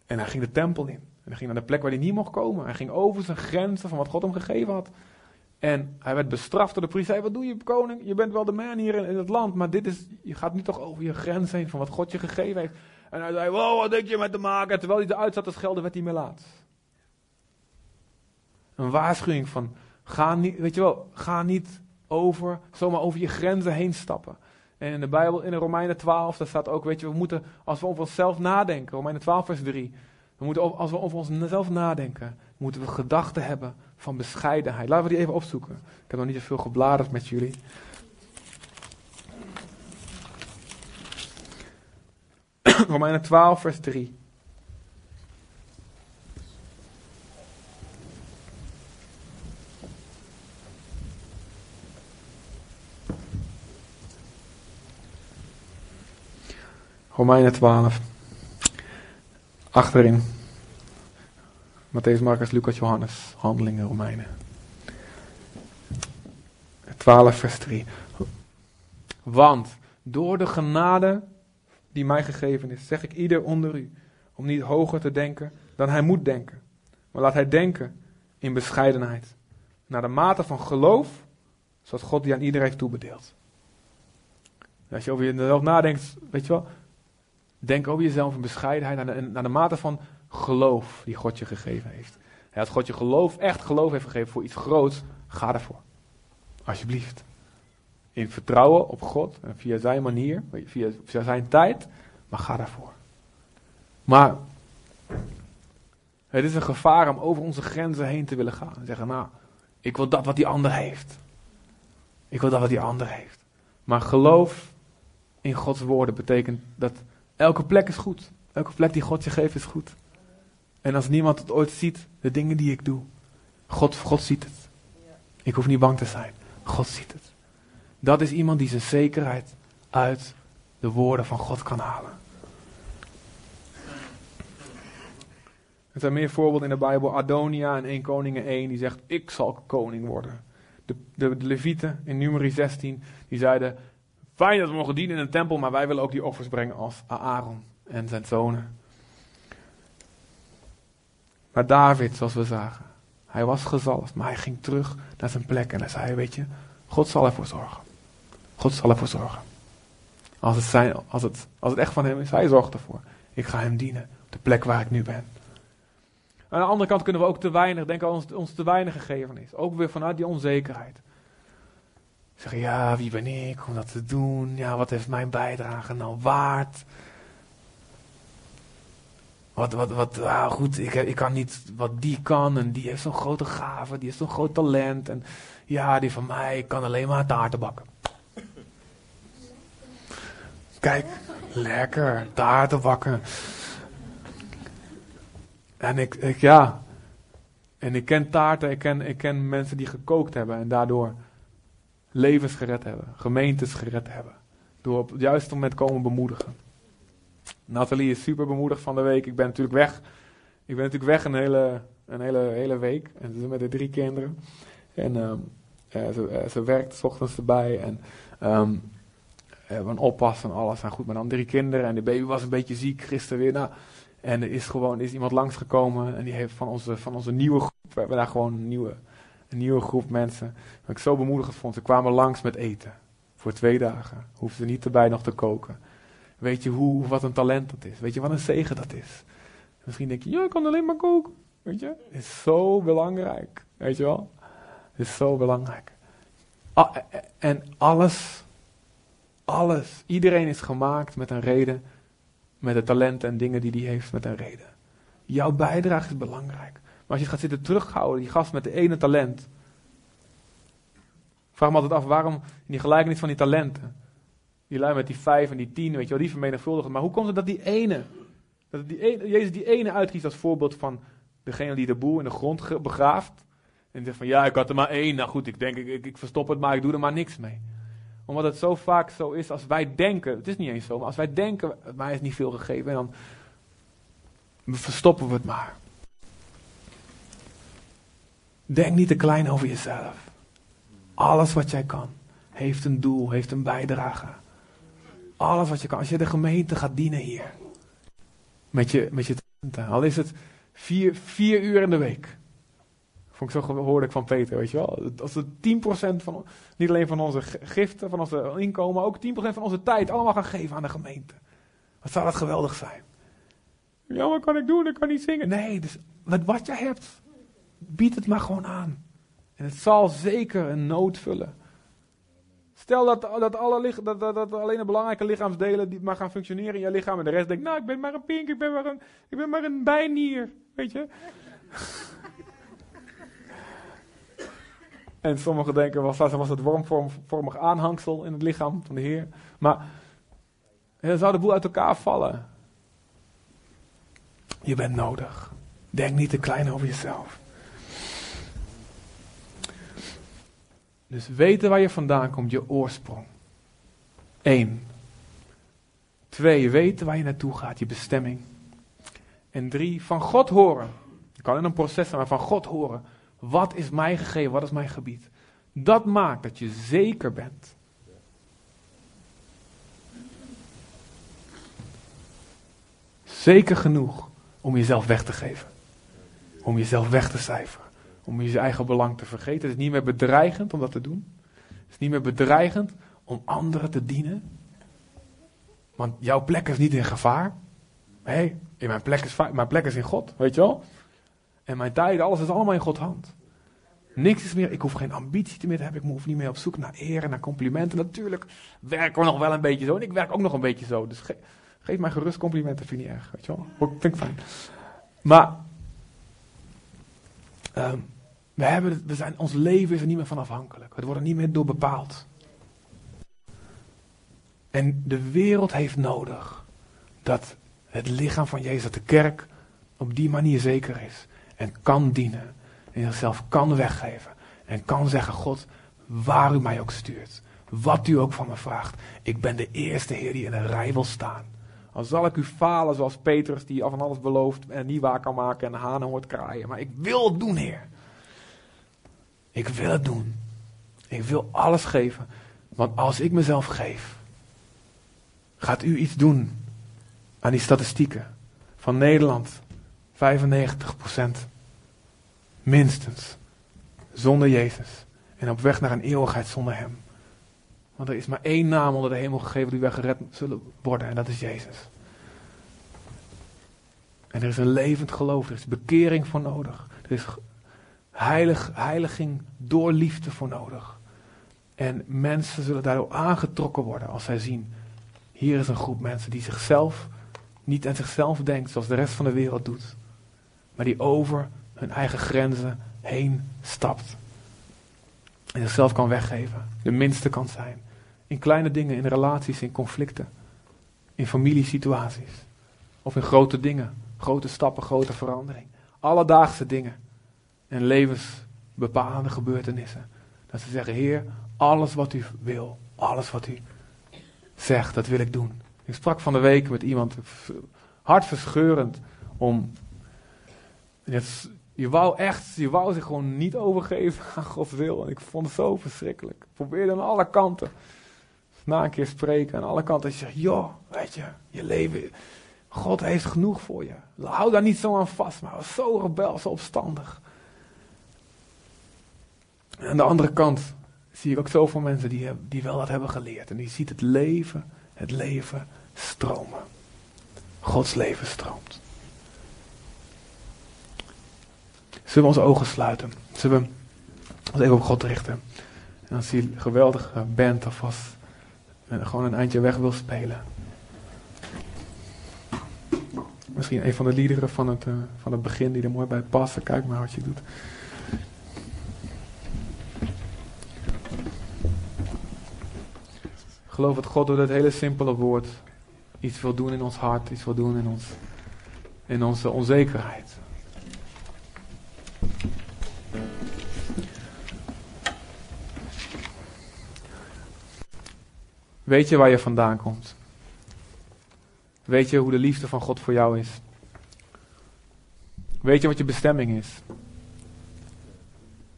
En hij ging de tempel in. En hij ging naar de plek waar hij niet mocht komen. Hij ging over zijn grenzen van wat God hem gegeven had. En hij werd bestraft door de priester. Hij wat doe je, koning? Je bent wel de man hier in, het land, maar dit is, je gaat nu toch over je grens heen van wat God je gegeven heeft. En hij zei, wow, wat denk je met te maken? En terwijl hij eruit zat te schelden, werd hij melaat. Een waarschuwing van, ga niet, weet je wel, ga niet over, zomaar over je grenzen heen stappen. En in de Bijbel, in de Romeinen 12, daar staat ook, weet je, we moeten, als we over onszelf nadenken, Romeinen 12 vers 3, we moeten, als we over onszelf nadenken, moeten we gedachten hebben van bescheidenheid. Laten we die even opzoeken. Ik heb nog niet zoveel gebladerd met jullie. Romeinen 12, vers 3. Romeinen 12. Achterin. Matthäus, Marcus, Lucas, Johannes. Handelingen, Romeinen. 12, vers 3. Want door de genade die mij gegeven is, zeg ik ieder onder u, om niet hoger te denken dan hij moet denken. Maar laat hij denken in bescheidenheid. Naar de mate van geloof, zoals God die aan iedereen heeft toebedeeld. Als je over jezelf nadenkt, weet je wel, denk over jezelf in bescheidenheid naar de, naar de mate van geloof die God je gegeven heeft. als God je geloof, echt geloof heeft gegeven voor iets groots, ga ervoor. Alsjeblieft. In vertrouwen op God en via zijn manier, via, via zijn tijd, maar ga daarvoor. Maar het is een gevaar om over onze grenzen heen te willen gaan. En zeggen, nou, ik wil dat wat die ander heeft. Ik wil dat wat die ander heeft. Maar geloof in Gods woorden betekent dat elke plek is goed. Elke plek die God je geeft is goed. En als niemand het ooit ziet, de dingen die ik doe, God, God ziet het. Ik hoef niet bang te zijn. God ziet het. Dat is iemand die zijn zekerheid uit de woorden van God kan halen. Er zijn meer voorbeelden in de Bijbel. Adonia in 1 Koningen 1, die zegt, ik zal koning worden. De, de, Levieten in nummer 16, die zeiden, fijn dat we mogen dienen in een tempel, maar wij willen ook die offers brengen als Aaron en zijn zonen. Maar David, zoals we zagen, hij was gezalfd, maar hij ging terug naar zijn plek en hij zei, weet je, God zal ervoor zorgen. God zal ervoor zorgen. Als het, zijn, als, het, als het echt van hem is, hij zorgt ervoor. Ik ga hem dienen op de plek waar ik nu ben. Aan de andere kant kunnen we ook te weinig, denken aan ons, ons te weinig gegeven is. Ook weer vanuit die onzekerheid. Zeggen, ja, wie ben ik om dat te doen? Ja, wat heeft mijn bijdrage nou waard? Wat, wat, wat, ah, goed, ik, ik kan niet wat die kan en die heeft zo'n grote gave, die heeft zo'n groot talent. En ja, die van mij kan alleen maar taarten bakken. Kijk, lekker, taarten bakken. En ik, ik, ja, en ik ken taarten, ik ken, ik ken mensen die gekookt hebben en daardoor levens gered hebben, gemeentes gered hebben. Door op het juiste moment komen bemoedigen. Nathalie is super bemoedigd van de week. Ik ben natuurlijk weg. Ik ben natuurlijk weg een hele, een hele, hele week. En ze met de drie kinderen. En um, ze, uh, ze werkt s ochtends erbij. En um, een oppas en alles. En goed, maar dan drie kinderen. En de baby was een beetje ziek gisteren weer. Nou, en er is gewoon is iemand langsgekomen. En die heeft van onze, van onze nieuwe groep. We hebben daar gewoon een nieuwe, een nieuwe groep mensen. Wat ik zo bemoedigend vond. Ze kwamen langs met eten. Voor twee dagen. Hoefden niet erbij nog te koken. Weet je hoe, wat een talent dat is? Weet je wat een zegen dat is? Misschien denk je, ja, ik kan alleen maar koken. Weet je? Het is zo belangrijk. Weet je wel? Het is zo belangrijk. Ah, en alles, alles, iedereen is gemaakt met een reden. Met de talenten en dingen die hij heeft met een reden. Jouw bijdrage is belangrijk. Maar als je gaat zitten terughouden, die gast met de ene talent. vraag me altijd af waarom in die gelijkenis van die talenten. Die lui met die vijf en die tien, weet je wel, die vermenigvuldigen. Maar hoe komt het dat die ene, dat die ene Jezus die ene uitkiest als voorbeeld van degene die de boel in de grond begraaft. En zegt van ja, ik had er maar één. Nou goed, ik denk, ik, ik, verstop het, maar ik doe er maar niks mee. Omdat het zo vaak zo is als wij denken, het is niet eens zo, maar als wij denken, mij is niet veel gegeven, en dan verstoppen we het maar. Denk niet te klein over jezelf. Alles wat jij kan, heeft een doel, heeft een bijdrage. Alles wat je kan. Als je de gemeente gaat dienen hier. Met je, met je talenten. Al is het vier, vier uur in de week. Vond ik zo hoorde ik van Peter, weet je wel. Als we 10% van, niet alleen van onze giften, van onze inkomen, maar ook 10% van onze tijd allemaal gaan geven aan de gemeente. Wat zou dat geweldig zijn. Ja, wat kan ik doen? Ik kan niet zingen. Nee, dus met wat je hebt, bied het maar gewoon aan. En het zal zeker een nood vullen. Stel dat, dat, alle dat, dat, dat alleen de belangrijke lichaamsdelen die maar gaan functioneren in je lichaam en de rest denkt, nou ik ben maar een pink, ik ben maar een, ik ben maar een bijnier, weet je. en sommigen denken, was, was het wormvormig aanhangsel in het lichaam van de Heer. Maar zou de boel uit elkaar vallen. Je bent nodig. Denk niet te klein over jezelf. Dus weten waar je vandaan komt, je oorsprong. Eén. Twee, weten waar je naartoe gaat, je bestemming. En drie, van God horen. Je kan in een proces zijn, maar van God horen. Wat is mij gegeven, wat is mijn gebied? Dat maakt dat je zeker bent. Zeker genoeg om jezelf weg te geven. Om jezelf weg te cijferen om je eigen belang te vergeten. Het is niet meer bedreigend om dat te doen. Het is niet meer bedreigend om anderen te dienen. Want jouw plek is niet in gevaar. Nee, mijn, plek is, mijn plek is in God, weet je wel? En mijn tijd, alles is allemaal in Gods hand. Niks is meer, ik hoef geen ambitie meer te hebben. Ik hoef niet meer op zoek naar eer en naar complimenten. Natuurlijk werken we nog wel een beetje zo. En ik werk ook nog een beetje zo. Dus geef mij gerust complimenten, vind ik niet erg. Weet je wel? Vind ik fijn. Maar um, we hebben, zijn, ons leven is er niet meer van afhankelijk. Het wordt er niet meer door bepaald. En de wereld heeft nodig dat het lichaam van Jezus, de kerk, op die manier zeker is. En kan dienen. En zichzelf kan weggeven. En kan zeggen, God, waar u mij ook stuurt. Wat u ook van me vraagt. Ik ben de eerste Heer die in een rij wil staan. Al zal ik u falen zoals Petrus die af en alles belooft en niet waar kan maken en hanen hoort kraaien. Maar ik wil het doen, Heer. Ik wil het doen. Ik wil alles geven. Want als ik mezelf geef, gaat u iets doen aan die statistieken. Van Nederland, 95% minstens, zonder Jezus. En op weg naar een eeuwigheid zonder Hem. Want er is maar één naam onder de hemel gegeven die wij gered zullen worden. En dat is Jezus. En er is een levend geloof. Er is bekering voor nodig. Er is heilig, heiliging door liefde voor nodig. En mensen zullen daardoor aangetrokken worden als zij zien, hier is een groep mensen die zichzelf niet aan zichzelf denkt zoals de rest van de wereld doet, maar die over hun eigen grenzen heen stapt. En zichzelf kan weggeven, de minste kan zijn. In kleine dingen, in relaties, in conflicten, in familiesituaties. Of in grote dingen, grote stappen, grote verandering. Alledaagse dingen en levensbepalende gebeurtenissen. Dat ze zeggen, Heer, alles wat u wil, alles wat u zegt, dat wil ik doen. Ik sprak van de week met iemand, hartverscheurend, om... je wou echt, je wou zich gewoon niet overgeven aan Gods wil. En ik vond het zo verschrikkelijk. Ik probeerde aan alle kanten. Na een keer spreken aan alle kanten. En je zegt, joh, weet je, je leven, God heeft genoeg voor je. Hou daar niet zo aan vast, maar zo rebel, zo opstandig. Aan de andere kant zie ik ook zoveel mensen die, die wel dat hebben geleerd. En die ziet het leven, het leven stromen. Gods leven stroomt. Zullen we onze ogen sluiten? Zullen we ons even op God richten? En als die geweldige band alvast gewoon een eindje weg wil spelen. Misschien een van de liederen van het, uh, van het begin die er mooi bij passen. Kijk maar wat je doet. Geloof dat God door dit hele simpele woord iets wil doen in ons hart, iets wil doen in, ons, in onze onzekerheid. Weet je waar je vandaan komt? Weet je hoe de liefde van God voor jou is? Weet je wat je bestemming is?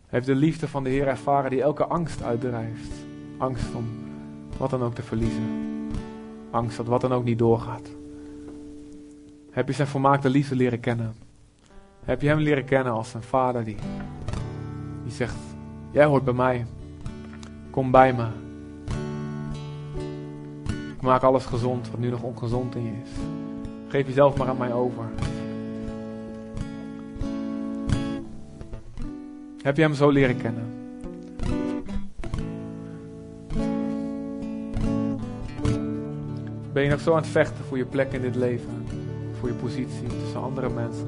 Heeft de liefde van de Heer ervaren die elke angst uitdrijft? Angst om wat dan ook te verliezen. Angst dat wat dan ook niet doorgaat. Heb je zijn volmaakte liefde leren kennen? Heb je hem leren kennen als een vader die, die zegt: Jij hoort bij mij. Kom bij me. Ik maak alles gezond wat nu nog ongezond in je is. Geef jezelf maar aan mij over. Heb je hem zo leren kennen? Ben je nog zo aan het vechten voor je plek in dit leven? Voor je positie tussen andere mensen?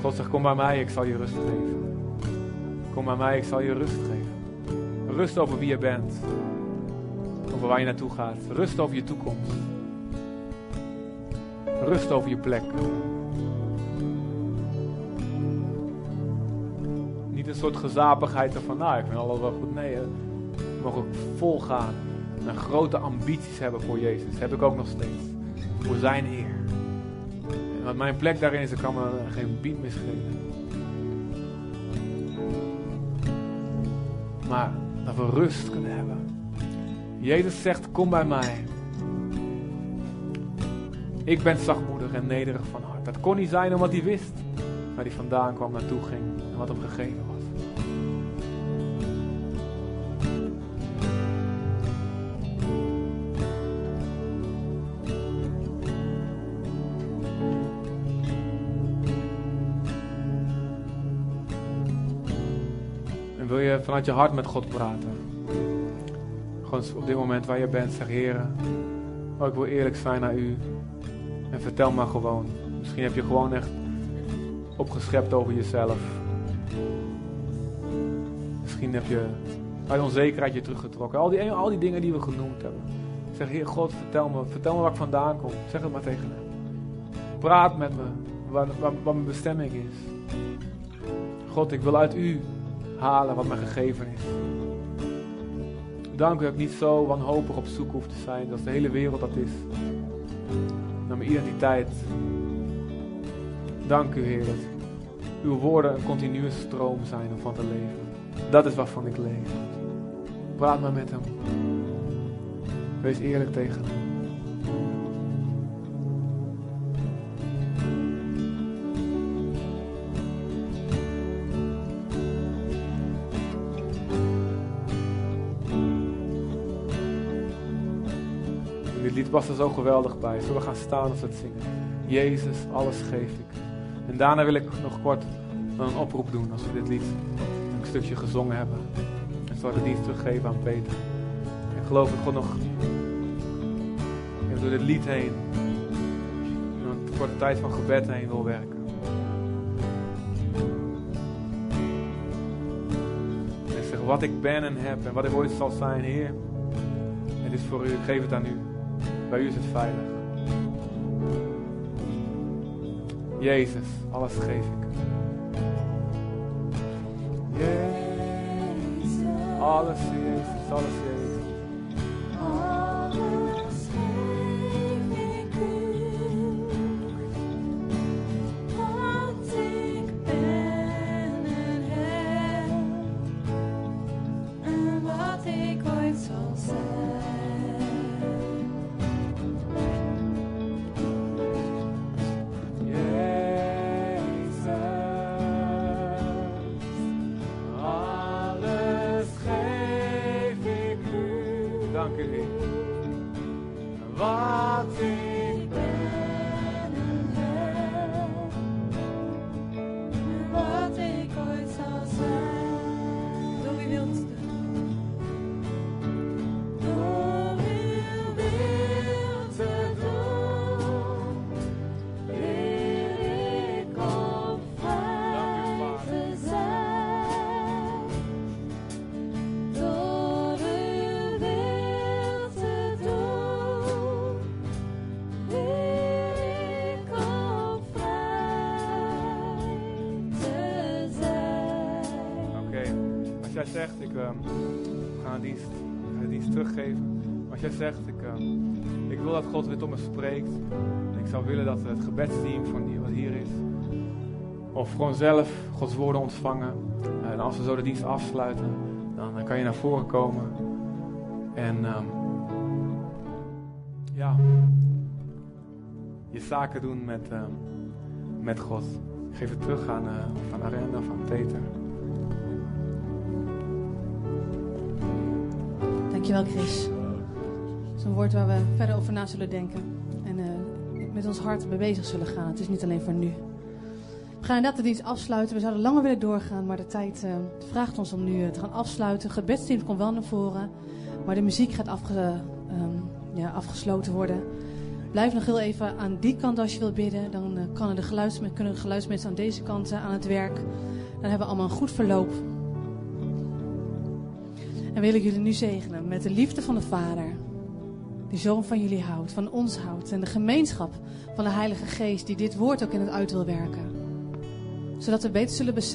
God zegt, kom bij mij, ik zal je rust geven. Kom bij mij, ik zal je rust geven. Rust over wie je bent. Over waar je naartoe gaat. Rust over je toekomst. Rust over je plek. Niet een soort gezapigheid van, nou, ik vind alles wel goed. Nee, we mogen volgaan. En grote ambities hebben voor Jezus. Heb ik ook nog steeds. Voor zijn eer. Wat mijn plek daarin is, ik kan me geen bied misgeven. Maar dat we rust kunnen hebben. Jezus zegt, kom bij mij. Ik ben zachtmoedig en nederig van hart. Dat kon niet zijn omdat hij wist waar hij vandaan kwam, naartoe ging en wat hem gegeven was. Vanuit je hart met God praten? Gewoon op dit moment waar je bent, zeg Heren, oh, ik wil eerlijk zijn naar u. En vertel maar gewoon. Misschien heb je gewoon echt opgeschept over jezelf. Misschien heb je uit onzekerheid je teruggetrokken. Al die, al die dingen die we genoemd hebben. Zeg, Heer God, vertel me, vertel me waar ik vandaan kom. Zeg het maar tegen hem. Praat met me, waar mijn bestemming is. God, ik wil uit u halen wat me gegeven is. Dank u dat ik niet zo wanhopig op zoek hoef te zijn, dat de hele wereld dat is. Naar mijn identiteit. Dank u, Heer, dat uw woorden een continue stroom zijn om van te leven. Dat is waarvan ik leef. Praat maar met hem. Wees eerlijk tegen hem. Past er zo geweldig bij. Zullen we gaan staan als we het zingen? Jezus, alles geef ik. En daarna wil ik nog kort een oproep doen als we dit lied een stukje gezongen hebben. En zal ik dienst teruggeven aan Peter. Ik geloof dat God nog door dit lied heen, een korte tijd van gebed heen wil werken. En zeg wat ik ben en heb en wat ik ooit zal zijn, Heer. Het is voor u, ik geef het aan u. Bij u is het veilig. Jezus, alles geef ik. Jezus, alles Jezus, alles Jezus. Jij zegt, ik, ehm, ik wil dat God weer tot me spreekt. Ik zou willen dat het gebedsteam van die wat hier is. Of gewoon zelf Gods woorden ontvangen. En als we zo de dienst afsluiten, dan, kan je naar voren komen. En ehm, ja, je zaken doen met, ehm, met God. Geef het terug aan, eh, of aan Arenda aan Peter. Dankjewel, Chris. Is een woord waar we verder over na zullen denken. En eh, met ons hart mee bezig zullen gaan. Het is niet alleen voor nu. We gaan inderdaad de dienst afsluiten. We zouden langer willen doorgaan, maar de tijd eh, vraagt ons om nu eh, te gaan afsluiten. Het komt wel naar voren, maar de muziek gaat ehm, ja, afgesloten worden. Blijf nog heel even aan die kant als je wilt bidden. Dan de kunnen de geluidsmensen aan deze kant aan het werk. Dan hebben we allemaal een goed verloop. En wil ik jullie nu zegenen met de liefde van de Vader. Die zo van jullie houdt, van ons houdt. En de gemeenschap van de Heilige Geest die dit woord ook in het uit wil werken. Zodat we beter zullen beseffen.